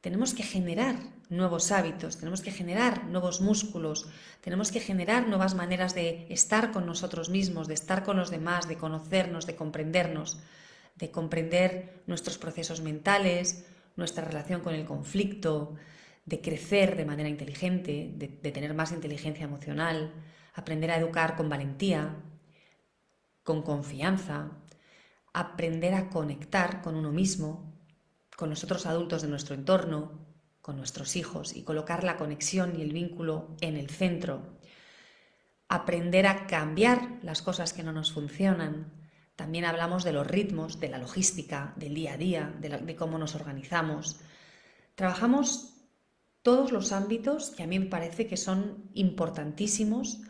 Tenemos que generar nuevos hábitos, tenemos que generar nuevos músculos, tenemos que generar nuevas maneras de estar con nosotros mismos, de estar con los demás, de conocernos, de comprendernos, de comprender nuestros procesos mentales, nuestra relación con el conflicto, de crecer de manera inteligente, de, tener más inteligencia emocional, aprender a educar con valentía, con confianza, aprender a conectar con uno mismo, con los otros adultos de nuestro entorno, con nuestros hijos y colocar la conexión y el vínculo en el centro. Aprender a cambiar las cosas que no nos funcionan. También hablamos de los ritmos, de la logística, del día a día, de, cómo nos organizamos. Trabajamos todos los ámbitos que a mí me parece que son importantísimos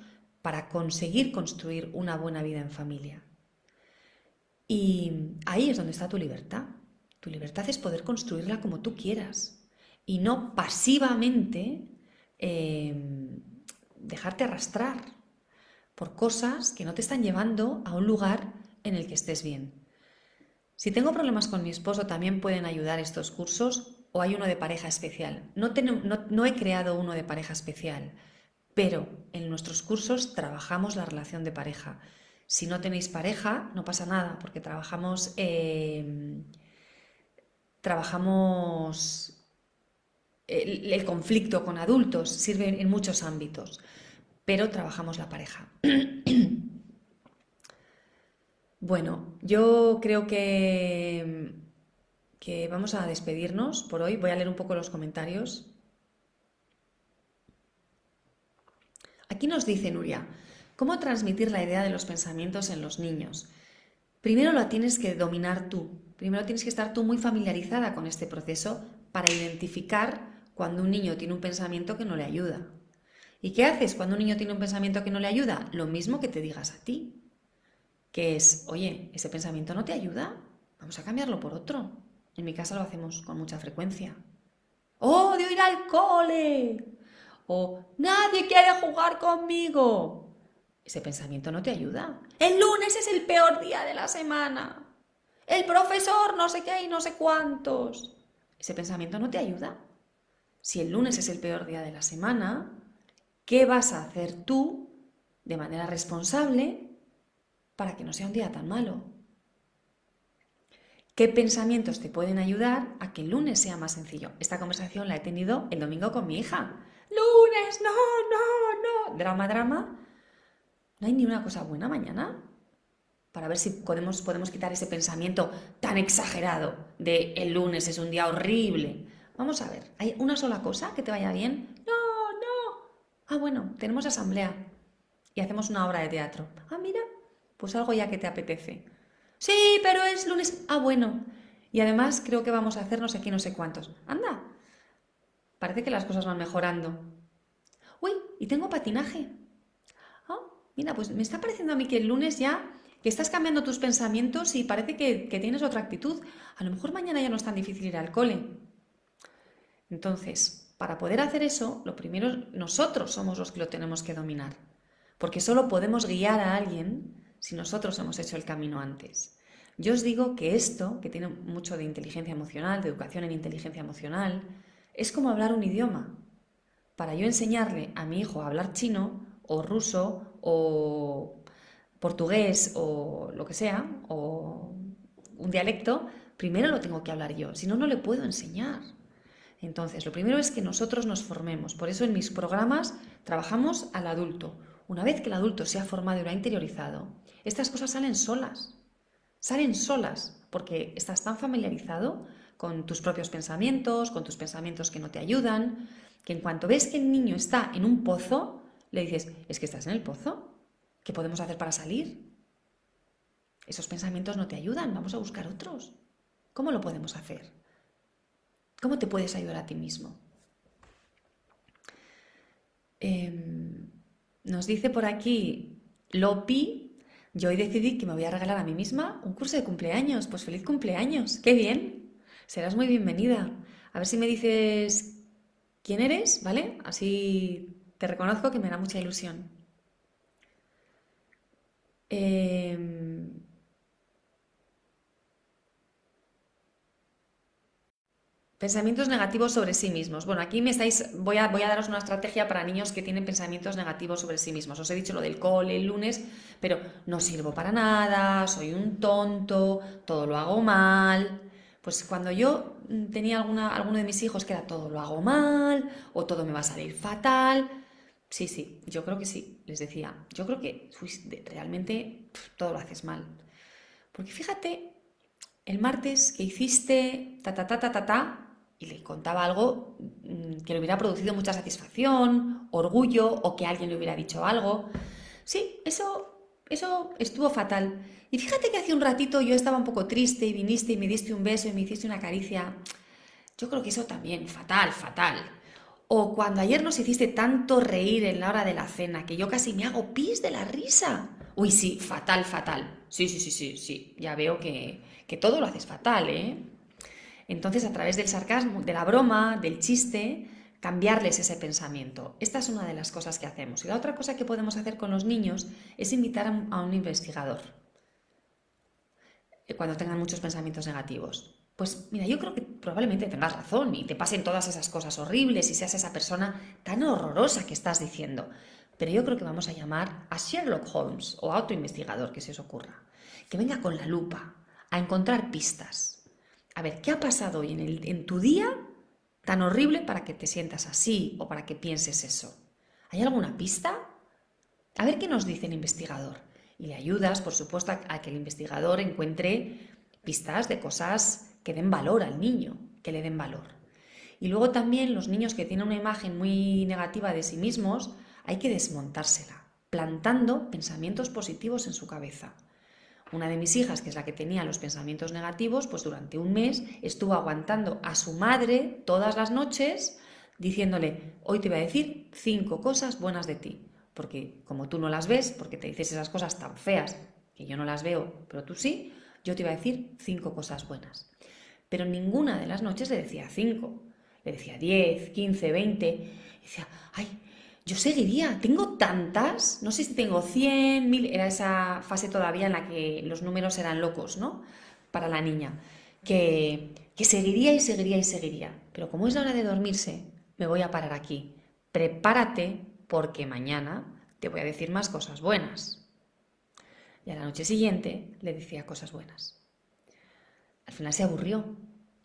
para conseguir construir una buena vida en familia. Y ahí es donde está tu libertad. Tu libertad es poder construirla como tú quieras y no pasivamente em, dejarte arrastrar por cosas que no te están llevando a un lugar en el que estés bien. Si tengo problemas con mi esposo, también pueden ayudar estos cursos o hay uno de pareja especial. No, he creado uno de pareja especial, pero en nuestros cursos trabajamos la relación de pareja. Si no tenéis pareja, no pasa nada, porque trabajamos em, trabajamos el, conflicto con adultos, sirve en muchos ámbitos, pero trabajamos la pareja. bueno, yo creo que, que vamos a despedirnos por hoy. Voy a leer un poco los comentarios. Aquí nos dice Nuria, ¿cómo transmitir la idea de los pensamientos en los niños? Primero la tienes que dominar tú, primero tienes que estar tú muy familiarizada con este proceso para identificar cuando un niño tiene un pensamiento que no le ayuda. ¿Y qué haces cuando un niño tiene un pensamiento que no le ayuda? Lo mismo que te digas a ti, que es, oye, ese pensamiento no te ayuda, vamos a cambiarlo por otro. En mi casa lo hacemos con mucha frecuencia. ¡Odio ir al cole! O nadie quiere jugar conmigo. Ese pensamiento no te ayuda. El lunes es el peor día de la semana. El profesor no sé qué y no sé cuántos. Ese pensamiento no te ayuda. Si el lunes es el peor día de la semana, ¿qué vas a hacer tú de manera responsable para que no sea un día tan malo? ¿Qué pensamientos te pueden ayudar a que el lunes sea más sencillo? Esta conversación la he tenido el domingo con mi hija. Lunes, no, no, no. Drama, drama. ¿No hay ni una cosa buena mañana? Para ver si podemos, podemos quitar ese pensamiento tan exagerado de el lunes es un día horrible. Vamos a ver, ¿hay una sola cosa que te vaya bien? No, no. Ah, bueno, tenemos asamblea y hacemos una obra de teatro. Ah, mira, pues algo ya que te apetece. Sí, pero es lunes. Ah, bueno. Y además creo que vamos a hacer no sé qué, no sé cuántos. Anda. Parece que las cosas van mejorando. Uy, y tengo patinaje. Ah, mira, pues me está pareciendo a mí que el lunes ya que estás cambiando tus pensamientos y parece que, que tienes otra actitud. A lo mejor mañana ya no es tan difícil ir al cole. Entonces, para poder hacer eso, lo primero nosotros somos los que lo tenemos que dominar. Porque solo podemos guiar a alguien si nosotros hemos hecho el camino antes. Yo os digo que esto, que tiene mucho de inteligencia emocional, de educación en inteligencia emocional, es como hablar un idioma. Para yo enseñarle a mi hijo a hablar chino o ruso o portugués o lo que sea, o un dialecto, primero lo tengo que hablar yo, si no, no le puedo enseñar. Entonces, lo primero es que nosotros nos formemos. Por eso en mis programas trabajamos al adulto. Una vez que el adulto se ha formado y lo ha interiorizado, estas cosas salen solas. Salen solas porque estás tan familiarizado con tus propios pensamientos, con tus pensamientos que no te ayudan, que en cuanto ves que el niño está en un pozo, le dices, es que estás en el pozo, ¿qué podemos hacer para salir? Esos pensamientos no te ayudan, vamos a buscar otros. ¿Cómo lo podemos hacer? ¿Cómo te puedes ayudar a ti mismo? Em, nos dice por aquí Lopi, yo hoy decidí que me voy a regalar a mí misma un curso de cumpleaños. Pues feliz cumpleaños, qué bien. Serás muy bienvenida. A ver si me dices quién eres, ¿vale? Así te reconozco que me da mucha ilusión. Em, Pensamientos negativos sobre sí mismos. Bueno, aquí me estáis, voy a, voy a daros una estrategia para niños que tienen pensamientos negativos sobre sí mismos. Os he dicho lo del cole el lunes, pero no sirvo para nada, soy un tonto, todo lo hago mal. Pues cuando yo tenía alguna, alguno de mis hijos que era todo lo hago mal o todo me va a salir fatal, sí, sí, yo creo que sí, les decía, yo creo que realmente todo lo haces mal. Porque fíjate, el martes que hiciste ta ta ta ta ta ta, y le contaba algo mm, que le hubiera producido mucha satisfacción, orgullo o que alguien le hubiera dicho algo. Sí, eso, eso estuvo fatal. Y fíjate que hace un ratito yo estaba un poco triste y viniste y me diste un beso y me hiciste una caricia. Yo creo que eso también, fatal, fatal. O cuando ayer nos hiciste tanto reír en la hora de la cena que yo casi me hago pis de la risa. Uy, sí, fatal, fatal. Sí, sí, sí, sí, sí. Ya veo que, que todo lo haces fatal, ¿eh? Entonces, a través del sarcasmo, de la broma, del chiste, cambiarles ese pensamiento. Esta es una de las cosas que hacemos. Y la otra cosa que podemos hacer con los niños es invitar a un investigador eh, cuando tengan muchos pensamientos negativos. Pues mira, yo creo que probablemente tengas razón y te pasen todas esas cosas horribles y seas esa persona tan horrorosa que estás diciendo. Pero yo creo que vamos a llamar a Sherlock Holmes o a otro investigador que se os ocurra, que venga con la lupa a encontrar pistas, a ver, ¿qué ha pasado hoy en, tu día tan horrible para que te sientas así o para que pienses eso? ¿Hay alguna pista? A ver qué nos dice el investigador. Y le ayudas, por supuesto, a, que el investigador encuentre pistas de cosas que den valor al niño, que le den valor. Y luego también los niños que tienen una imagen muy negativa de sí mismos, hay que desmontársela, plantando pensamientos positivos en su cabeza. Una de mis hijas, que es la que tenía los pensamientos negativos, pues durante un mes estuvo aguantando a su madre todas las noches diciéndole, hoy te voy a decir cinco cosas buenas de ti, porque como tú no las ves, porque te dices esas cosas tan feas que yo no las veo, pero tú sí, yo te iba a decir cinco cosas buenas. Pero ninguna de las noches le decía cinco, le decía diez, quince, veinte, decía, ay, yo seguiría, tengo tantas, no sé si tengo 100, 1000, era esa fase todavía en la que los números eran locos, ¿no? Para la niña, que, que seguiría y seguiría y seguiría. Pero como es la hora de dormirse, me voy a parar aquí. Prepárate porque mañana te voy a decir más cosas buenas. Y a la noche siguiente le decía cosas buenas. Al final se aburrió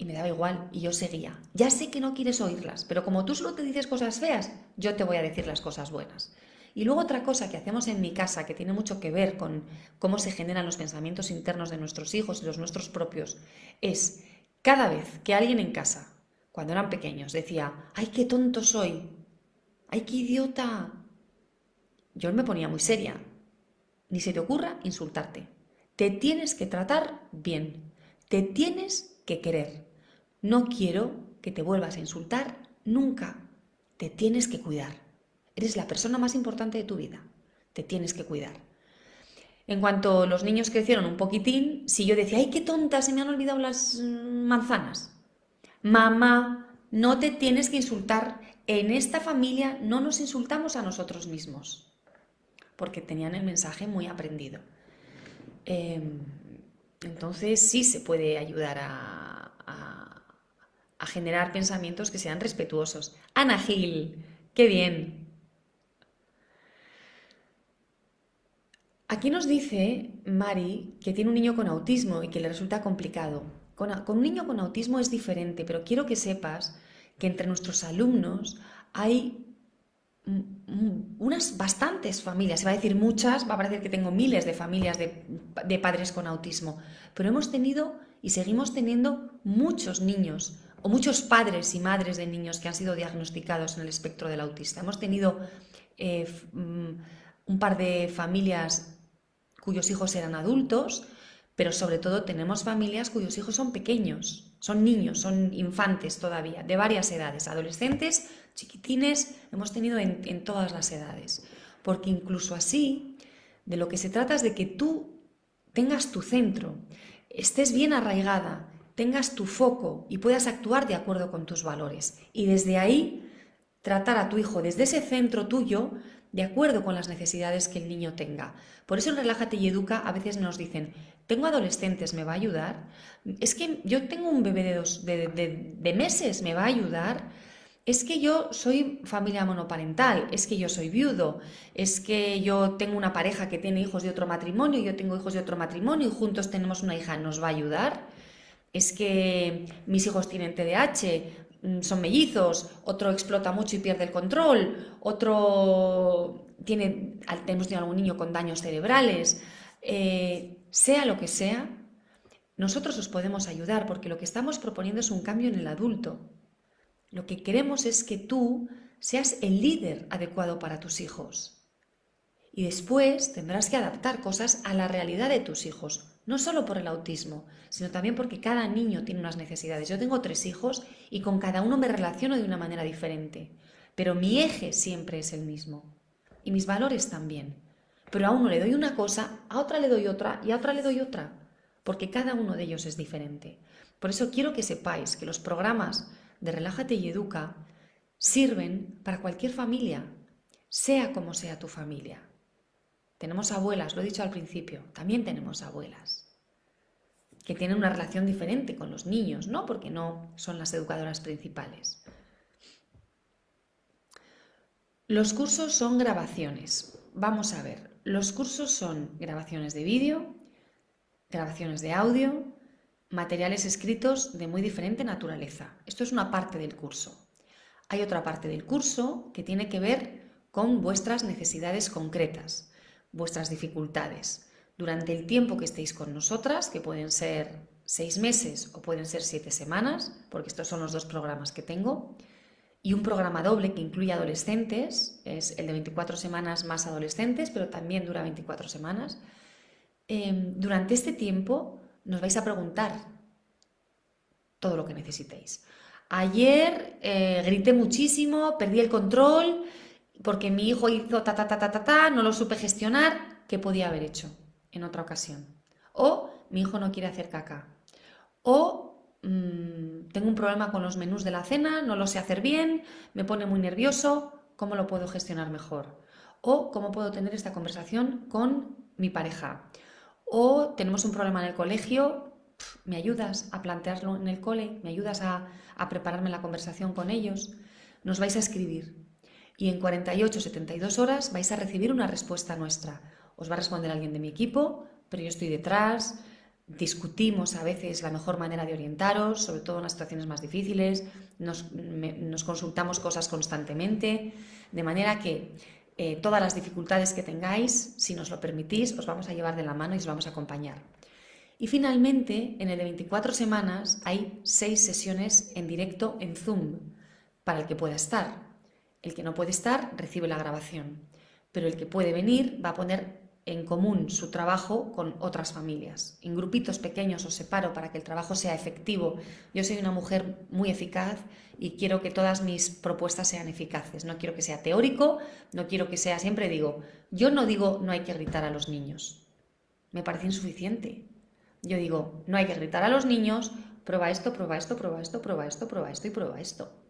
y me daba igual y yo seguía. Ya sé que no quieres oírlas, pero como tú solo te dices cosas feas, yo te voy a decir las cosas buenas. Y luego otra cosa que hacemos en mi casa, que tiene mucho que ver con cómo se generan los pensamientos internos de nuestros hijos y los nuestros propios, es cada vez que alguien en casa, cuando eran pequeños, decía, ¡ay, qué tonto soy! ¡ay, qué idiota! Yo me ponía muy seria. Ni se te ocurra insultarte. Te tienes que tratar bien. Te tienes que querer. No quiero que te vuelvas a insultar nunca. Te tienes que cuidar. Eres la persona más importante de tu vida. Te tienes que cuidar. En cuanto los niños crecieron un poquitín, si yo decía, ¡ay, qué tonta! Se me han olvidado las mm, manzanas. Mamá, no te tienes que insultar. En esta familia no nos insultamos a nosotros mismos. Porque tenían el mensaje muy aprendido. Em, entonces sí se puede ayudar a, a generar pensamientos que sean respetuosos. Ana Gil, qué bien. Aquí nos dice Mari que tiene un niño con autismo y que le resulta complicado. Con, un niño con autismo es diferente, pero quiero que sepas que entre nuestros alumnos hay unas bastantes familias, se va a decir muchas, va a parecer que tengo miles de familias de, de, padres con autismo, pero hemos tenido y seguimos teniendo muchos niños o muchos padres y madres de niños que han sido diagnosticados en el espectro del autista. Hemos tenido eh, un par de familias cuyos hijos eran adultos, pero sobre todo tenemos familias cuyos hijos son pequeños, son niños, son infantes todavía, de varias edades, adolescentes, chiquitines, hemos tenido en, en todas las edades. Porque incluso así, de lo que se trata es de que tú tengas tu centro, estés bien arraigada, tengas tu foco y puedas actuar de acuerdo con tus valores. Y desde ahí tratar a tu hijo desde ese centro tuyo de acuerdo con las necesidades que el niño tenga. Por eso en Relájate y Educa a veces nos dicen, tengo adolescentes, ¿me va a ayudar? Es que yo tengo un bebé de, dos, de, meses, ¿me va a ayudar? Es que yo soy familia monoparental, es que yo soy viudo, es que yo tengo una pareja que tiene hijos de otro matrimonio, yo tengo hijos de otro matrimonio y juntos tenemos una hija, ¿nos va a ayudar? Es que mis hijos tienen TDAH, Mm, son mellizos, otro explota mucho y pierde el control, otro tiene, tenemos tenido algún niño con daños cerebrales, eh, sea lo que sea, nosotros os podemos ayudar porque lo que estamos proponiendo es un cambio en el adulto. Lo que queremos es que tú seas el líder adecuado para tus hijos. Y después tendrás que adaptar cosas a la realidad de tus hijos, no solo por el autismo, sino también porque cada niño tiene unas necesidades. Yo tengo tres hijos y con cada uno me relaciono de una manera diferente, pero mi eje siempre es el mismo. Y mis valores también. Pero a uno le doy una cosa, a otra le doy otra y a otra le doy otra, porque cada uno de ellos es diferente. Por eso quiero que sepáis que los programas de Relájate y Educa sirven para cualquier familia, sea como sea tu familia. Tenemos abuelas, lo he dicho al principio, también tenemos abuelas que tienen una relación diferente con los niños, ¿no? Porque no son las educadoras principales. Los cursos son grabaciones. Vamos a ver, los cursos son grabaciones de vídeo, grabaciones de audio, materiales escritos de muy diferente naturaleza. Esto es una parte del curso. Hay otra parte del curso que tiene que ver con vuestras necesidades concretas vuestras dificultades. Durante el tiempo que estéis con nosotras, que pueden ser seis meses o pueden ser siete semanas, porque estos son los dos programas que tengo, y un programa doble que incluye adolescentes, es el de 24 semanas más adolescentes, pero también dura 24 semanas. Em, durante este tiempo nos vais a preguntar todo lo que necesitéis. Ayer eh, grité muchísimo, perdí el control, porque mi hijo hizo ta, ta, ta, ta, ta, ta, no lo supe gestionar, ¿qué podía haber hecho en otra ocasión? O mi hijo no quiere hacer caca. O mmm, tengo un problema con los menús de la cena, no lo sé hacer bien, me pone muy nervioso, ¿cómo lo puedo gestionar mejor? O cómo puedo tener esta conversación con mi pareja. O tenemos un problema en el colegio, ¿me ayudas a plantearlo en el cole? ¿Me ayudas a prepararme la conversación con ellos? Nos vais a escribir y en 48 72 horas vais a recibir una respuesta nuestra. Os va a responder alguien de mi equipo, pero yo estoy detrás discutimos a veces la mejor manera de orientaros, sobre todo en las situaciones más difíciles, nos, consultamos cosas constantemente, de manera que eh, todas las dificultades que tengáis, si nos lo permitís, os vamos a llevar de la mano y os vamos a acompañar. Y finalmente, en el de 24 semanas hay seis sesiones en directo en Zoom para el que pueda estar. El que no puede estar recibe la grabación, pero el que puede venir va a poner en común su trabajo con otras familias. En grupitos pequeños os separo para que el trabajo sea efectivo. Yo soy una mujer muy eficaz y quiero que todas mis propuestas sean eficaces. No quiero que sea teórico, no quiero que sea, siempre digo, yo no digo no hay que gritar a los niños. Me parece insuficiente. Yo digo, no hay que gritar a los niños, prueba esto, prueba esto, prueba esto, prueba esto, prueba esto y prueba esto.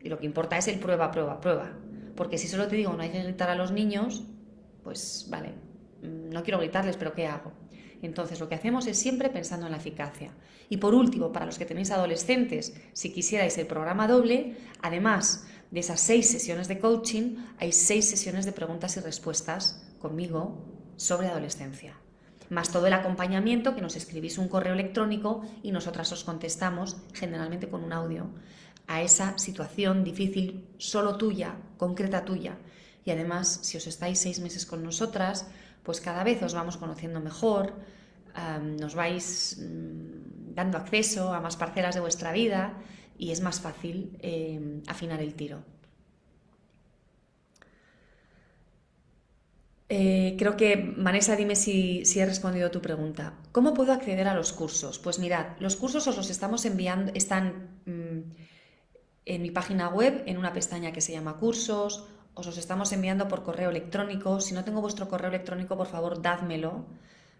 Y lo que importa es el prueba, prueba, prueba. Porque si solo te digo no hay que gritar a los niños, pues vale, Mm, no quiero gritarles, pero ¿qué hago? Entonces, lo que hacemos es siempre pensando en la eficacia. Y por último, para los que tenéis adolescentes, si quisierais el programa doble, además de esas seis sesiones de coaching, hay seis sesiones de preguntas y respuestas conmigo sobre adolescencia. Más todo el acompañamiento que nos escribís un correo electrónico y nosotras os contestamos, generalmente con un audio, a esa situación difícil solo tuya, concreta tuya. Y además, si os estáis seis meses con nosotras, pues cada vez os vamos conociendo mejor, nos vais mm, dando acceso a más parcelas de vuestra vida y es más fácil em, afinar el tiro. Eh, creo que, Vanessa, dime si, he respondido tu pregunta. ¿Cómo puedo acceder a los cursos? Pues mirad, los cursos os los estamos enviando, están mm, en mi página web, en una pestaña que se llama cursos, os los estamos enviando por correo electrónico. Si no tengo vuestro correo electrónico, por favor, dádmelo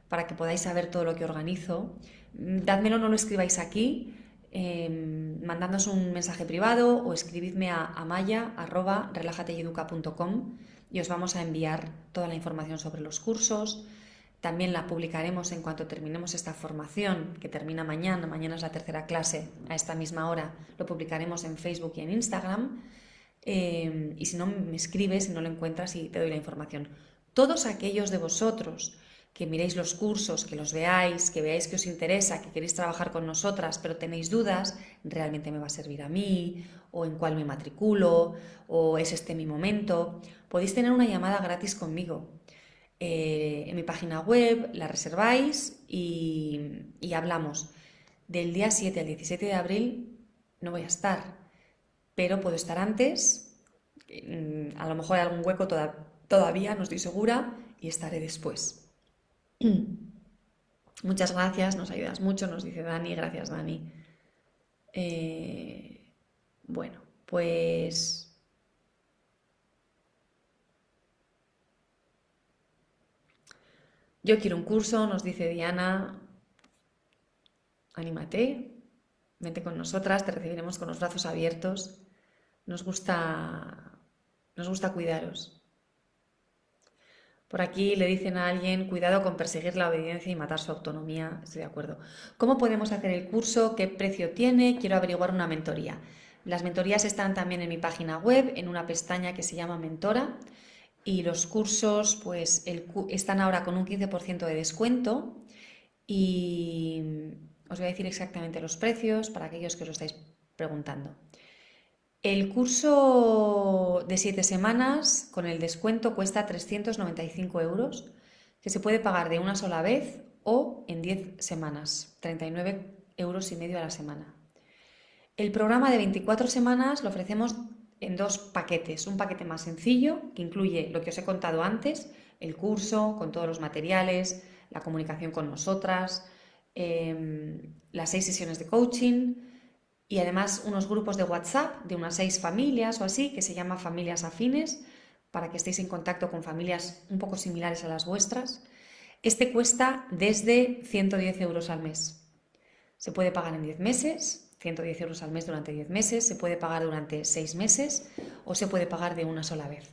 para que podáis saber todo lo que organizo. Mm, dádmelo, no lo escribáis aquí, eh, un mensaje privado o escribidme a amaya.relajateyeduca.com y os vamos a enviar toda la información sobre los cursos. También la publicaremos en cuanto terminemos esta formación, que termina mañana. Mañana es la tercera clase a esta misma hora. Lo publicaremos en Facebook y en Instagram. Em, y si no me escribes, si no lo encuentras y te doy la información. Todos aquellos de vosotros que miréis los cursos, que los veáis, que veáis que os interesa, que queréis trabajar con nosotras, pero tenéis dudas, realmente me va a servir a mí, o en cuál me matriculo, o es este mi momento, podéis tener una llamada gratis conmigo. Eh, en mi página web la reserváis y, hablamos. Del día 7 al 17 de abril no voy a estar, pero puedo estar antes, mm, a lo mejor hay algún hueco todavía, no estoy segura, y estaré después. Muchas gracias, nos ayudas mucho, nos dice Dani, gracias Dani. Eh, bueno, pues... Yo quiero un curso, nos dice Diana. Anímate, vente con nosotras, te recibiremos con los brazos abiertos nos gusta, nos gusta cuidaros. Por aquí le dicen a alguien, cuidado con perseguir la obediencia y matar su autonomía. Estoy de acuerdo. ¿Cómo podemos hacer el curso? ¿Qué precio tiene? Quiero averiguar una mentoría. Las mentorías están también en mi página web, en una pestaña que se llama Mentora. Y los cursos, pues, están ahora con un 15% de descuento. Y os voy a decir exactamente los precios para aquellos que os lo estáis preguntando. El curso de siete semanas con el descuento cuesta 395 euros, que se puede pagar de una sola vez o en 10 semanas, 39 euros y medio a la semana. El programa de 24 semanas lo ofrecemos en dos paquetes. Un paquete más sencillo, que incluye lo que os he contado antes, el curso con todos los materiales, la comunicación con nosotras, em, las seis sesiones de coaching, y además unos grupos de WhatsApp de unas seis familias o así, que se llama Familias Afines, para que estéis en contacto con familias un poco similares a las vuestras. Este cuesta desde 110 euros al mes. Se puede pagar en 10 meses, 110 euros al mes durante 10 meses, se puede pagar durante 6 meses o se puede pagar de una sola vez.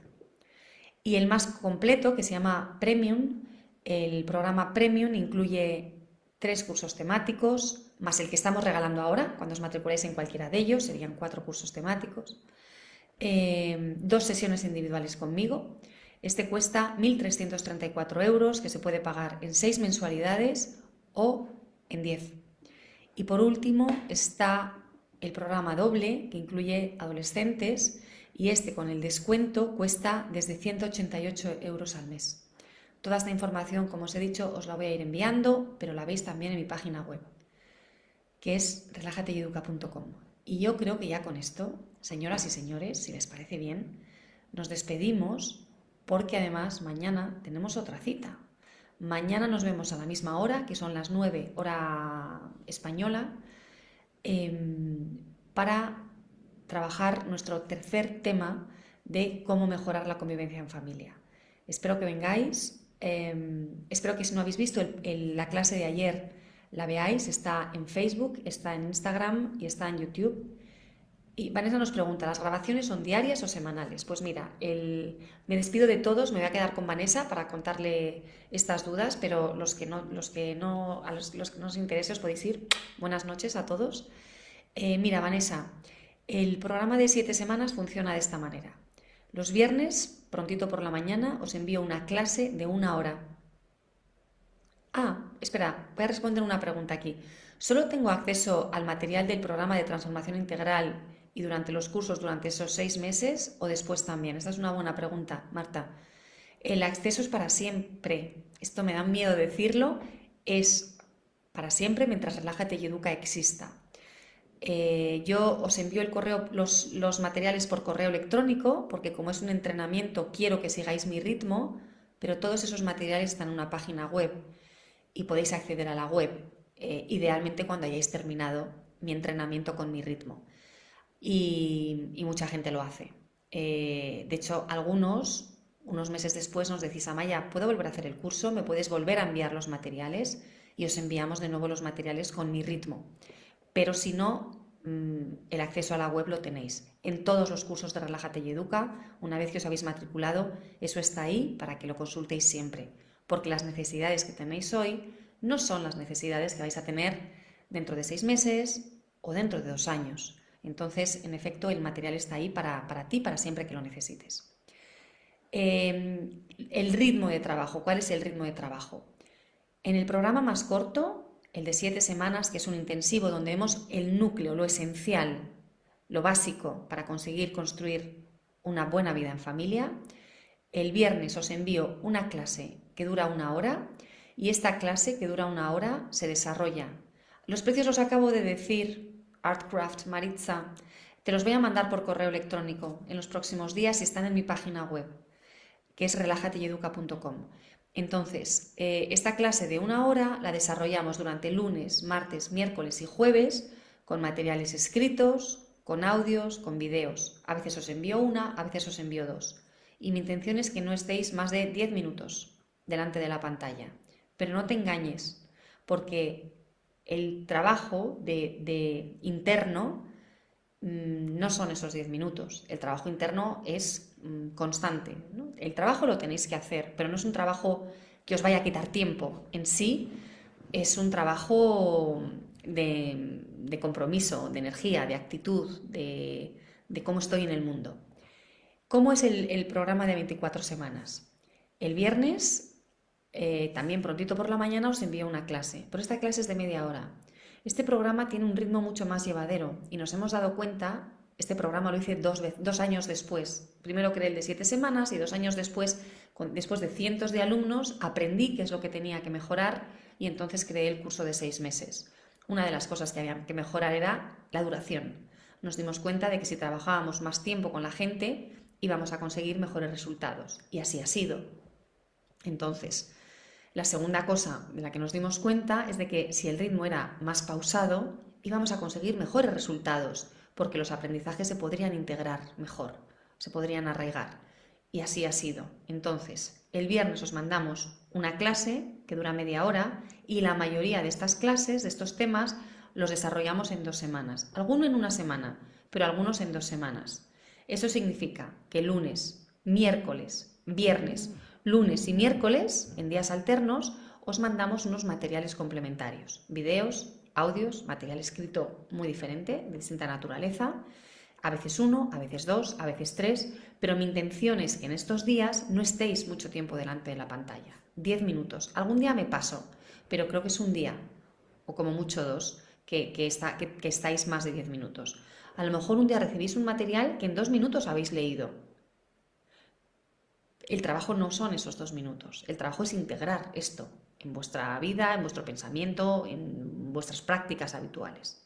Y el más completo, que se llama Premium, el programa Premium incluye tres cursos temáticos, más el que estamos regalando ahora, cuando os matriculáis en cualquiera de ellos, serían cuatro cursos temáticos, eh, dos sesiones individuales conmigo. Este cuesta 1.334 euros, que se puede pagar en seis mensualidades o en 10. Y por último está el programa doble que incluye adolescentes y este con el descuento cuesta desde 188 euros al mes. Toda esta información, como os he dicho, os la voy a ir enviando, pero la veis también en mi página web, que es relajateyeduca.com. Y yo creo que ya con esto, señoras y señores, si les parece bien, nos despedimos porque además mañana tenemos otra cita. Mañana nos vemos a la misma hora, que son las 9 hora española, em, para trabajar nuestro tercer tema de cómo mejorar la convivencia en familia. Espero que vengáis, em, espero que si no habéis visto la clase de ayer la veáis, está en Facebook, está en Instagram y está en YouTube. Y Vanessa nos pregunta, ¿las grabaciones son diarias o semanales? Pues mira, me despido de todos, me voy a quedar con Vanessa para contarle estas dudas, pero los que no, los que no, a los, que no os interese os podéis ir. Buenas noches a todos. Eh, mira, Vanessa, el programa de siete semanas funciona de esta manera. Los viernes, prontito por la mañana, os envío una clase de una hora. Ah, espera, voy a responder una pregunta aquí. ¿Solo tengo acceso al material del programa de transformación integral y durante los cursos durante esos seis meses o después también? Esta es una buena pregunta, Marta. El acceso es para siempre. Esto me da miedo decirlo. Es para siempre mientras Relájate y Educa exista. Eh, yo os envío el correo, los, los materiales por correo electrónico, porque como es un entrenamiento, quiero que sigáis mi ritmo, pero todos esos materiales están en una página web y podéis acceder a la web, eh, idealmente cuando hayáis terminado mi entrenamiento con mi ritmo y, mucha gente lo hace. Eh, de hecho, algunos, unos meses después, nos decís, Amaya, ¿puedo volver a hacer el curso? ¿Me puedes volver a enviar los materiales? Y os enviamos de nuevo los materiales con mi ritmo. Pero si no, mm, el acceso a la web lo tenéis. En todos los cursos de Relájate y Educa, una vez que os habéis matriculado, eso está ahí para que lo consultéis siempre. Porque las necesidades que tenéis hoy no son las necesidades que vais a tener dentro de seis meses o dentro de dos años. Entonces, en efecto, el material está ahí para, ti, para siempre que lo necesites. Em, el ritmo de trabajo. ¿Cuál es el ritmo de trabajo? En el programa más corto, el de siete semanas, que es un intensivo donde vemos el núcleo, lo esencial, lo básico para conseguir construir una buena vida en familia, el viernes os envío una clase que dura una hora y esta clase que dura una hora se desarrolla. Los precios los acabo de decir Artcraft Maritza. Te los voy a mandar por correo electrónico en los próximos días y están en mi página web, que es relajateyeduca.com. Entonces, eh, esta clase de una hora la desarrollamos durante lunes, martes, miércoles y jueves con materiales escritos, con audios, con videos. A veces os envío una, a veces os envío dos. Y mi intención es que no estéis más de 10 minutos delante de la pantalla. Pero no te engañes, porque el trabajo de, interno mm, no son esos 10 minutos. El trabajo interno es mm, constante. El trabajo lo tenéis que hacer, pero no es un trabajo que os vaya a quitar tiempo. En sí es un trabajo de, compromiso, de energía, de actitud, de, cómo estoy en el mundo. ¿Cómo es el, el programa de 24 semanas? El viernes eh, también prontito por la mañana os envío una clase, pero esta clase es de media hora. Este programa tiene un ritmo mucho más llevadero y nos hemos dado cuenta, este programa lo hice dos años después. Primero creé el de siete semanas y dos años después, después de cientos de alumnos, aprendí qué es lo que tenía que mejorar y entonces creé el curso de seis meses. Una de las cosas que había que mejorar era la duración. Nos dimos cuenta de que si trabajábamos más tiempo con la gente íbamos a conseguir mejores resultados y así ha sido. Entonces, la segunda cosa de la que nos dimos cuenta es de que si el ritmo era más pausado, íbamos a conseguir mejores resultados, porque los aprendizajes se podrían integrar mejor, se podrían arraigar. Y así ha sido. Entonces, el viernes os mandamos una clase que dura media hora y la mayoría de estas clases, de estos temas, los desarrollamos en dos semanas. Algunos en una semana, pero algunos en dos semanas. Eso significa que lunes, miércoles, viernes Lunes y miércoles, en días alternos, os mandamos unos materiales complementarios, videos, audios, material escrito muy diferente, de distinta naturaleza, a veces uno, a veces dos, a veces tres, pero mi intención es que en estos días no estéis mucho tiempo delante de la pantalla, diez minutos. Algún día me paso, pero creo que es un día, o como mucho dos, que, que, estáis más de 10 minutos. A lo mejor un día recibís un material que en dos minutos habéis leído. El trabajo no son esos dos minutos, el trabajo es integrar esto en vuestra vida, en vuestro pensamiento, en vuestras prácticas habituales.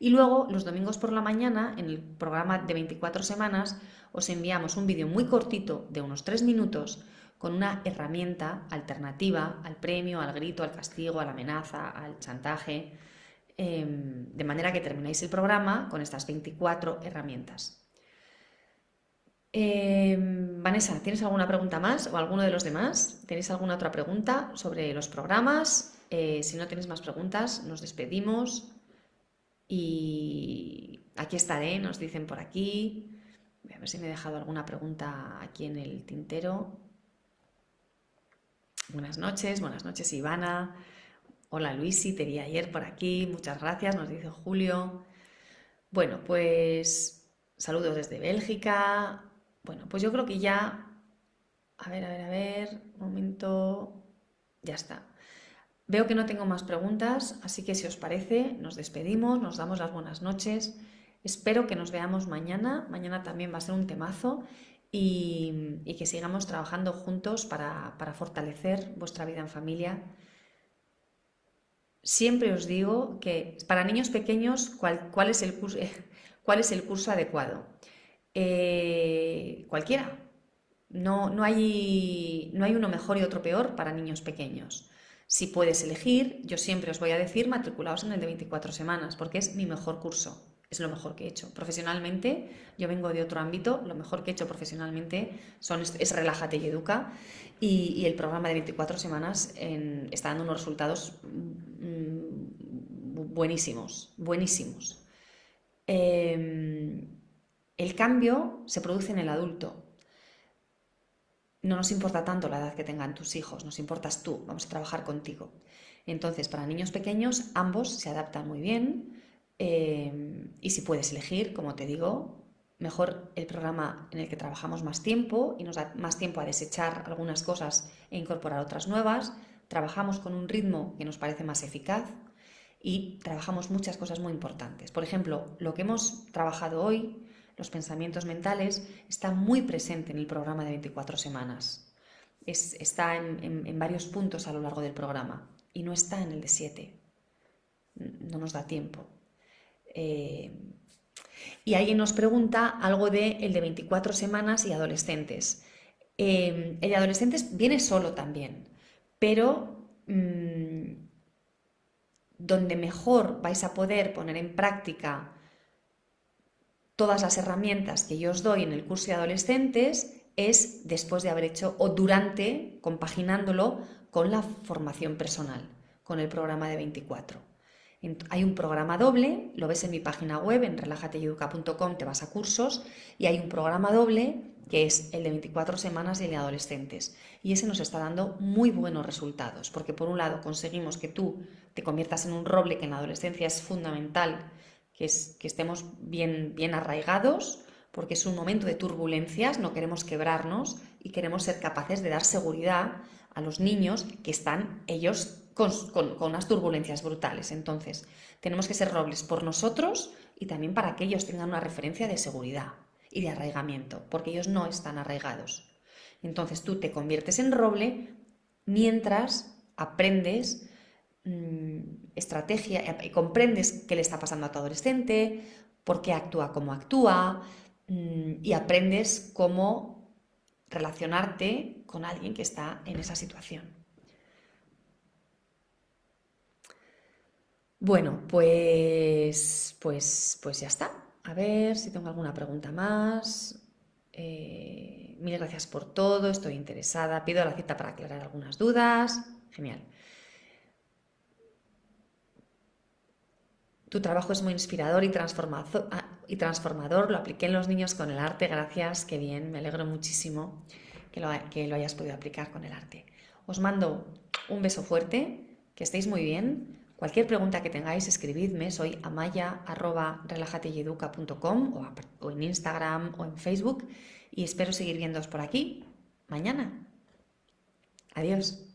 Y luego, los domingos por la mañana, en el programa de 24 semanas, os enviamos un vídeo muy cortito de unos 3 minutos con una herramienta alternativa al premio, al grito, al castigo, a la amenaza, al chantaje, em, de manera que termináis el programa con estas 24 herramientas. Em, Vanessa, ¿tienes alguna pregunta más o alguno de los demás? ¿Tenéis alguna otra pregunta sobre los programas? Eh, si no tenéis más preguntas, nos despedimos. Y aquí estaré, nos dicen por aquí. Voy a ver si me he dejado alguna pregunta aquí en el tintero. Buenas noches, buenas noches Ivana. Hola Luisi, te vi ayer por aquí. Muchas gracias, nos dice Julio. Bueno, pues saludos desde Bélgica. Bueno, pues yo creo que ya, a ver, a ver, a ver, un momento, ya está. Veo que no tengo más preguntas, así que si os parece, nos despedimos, nos damos las buenas noches. Espero que nos veamos mañana. Mañana también va a ser un temazo y, que sigamos trabajando juntos para, fortalecer vuestra vida en familia. Siempre os digo que para niños pequeños, ¿cuál, es, el curso, cuál es el curso adecuado? Eh, cualquiera. No, no, hay, no hay uno mejor y otro peor para niños pequeños. Si puedes elegir, yo siempre os voy a decir matriculaos en el de 24 semanas, porque es mi mejor curso, es lo mejor que he hecho. Profesionalmente, yo vengo de otro ámbito, lo mejor que he hecho profesionalmente son, es Relájate y Educa, y, el programa de 24 semanas está dando unos resultados mm, buenísimos, buenísimos. Em, el cambio se produce en el adulto. No nos importa tanto la edad que tengan tus hijos, nos importas tú, vamos a trabajar contigo. Entonces, para niños pequeños, ambos se adaptan muy bien eh, y si puedes elegir, como te digo, mejor el programa en el que trabajamos más tiempo y nos da más tiempo a desechar algunas cosas e incorporar otras nuevas. Trabajamos con un ritmo que nos parece más eficaz y trabajamos muchas cosas muy importantes. Por ejemplo, lo que hemos trabajado hoy los pensamientos mentales, está muy presente en el programa de 24 semanas. está en, varios puntos a lo largo del programa y no está en el de 7. No nos da tiempo. Eh, y alguien nos pregunta algo de el de 24 semanas y adolescentes. Eh, el de adolescentes viene solo también, pero mm, donde mejor vais a poder poner en práctica todas las herramientas que yo os doy en el curso de adolescentes es después de haber hecho o durante, compaginándolo con la formación personal, con el programa de 24. Hay un programa doble, lo ves en mi página web, en relajateyeduca.com, te vas a cursos, y hay un programa doble que es el de 24 semanas y el de adolescentes. Y ese nos está dando muy buenos resultados, porque por un lado conseguimos que tú te conviertas en un roble que en la adolescencia es fundamental que, estemos bien, bien arraigados, porque es un momento de turbulencias, no queremos quebrarnos y queremos ser capaces de dar seguridad a los niños que están ellos con, unas turbulencias brutales. Entonces, tenemos que ser robles por nosotros y también para que ellos tengan una referencia de seguridad y de arraigamiento, porque ellos no están arraigados. Entonces tú te conviertes en roble mientras aprendes Mm, estrategia y comprendes qué le está pasando a tu adolescente, por qué actúa como actúa mm, y aprendes cómo relacionarte con alguien que está en esa situación. Bueno, pues, pues, pues ya está. A ver si tengo alguna pregunta más. Eh, mil gracias por todo, estoy interesada. Pido la cita para aclarar algunas dudas. Genial. Tu trabajo es muy inspirador y transformador, ah, y transformador. Lo apliqué en los niños con el arte, gracias, qué bien, me alegro muchísimo que lo, hayas podido aplicar con el arte. Os mando un beso fuerte, que estéis muy bien. Cualquier pregunta que tengáis, escribidme. Soy amaya.relajateyeduca.com o, o en Instagram o en Facebook y espero seguir viéndoos por aquí mañana. Adiós.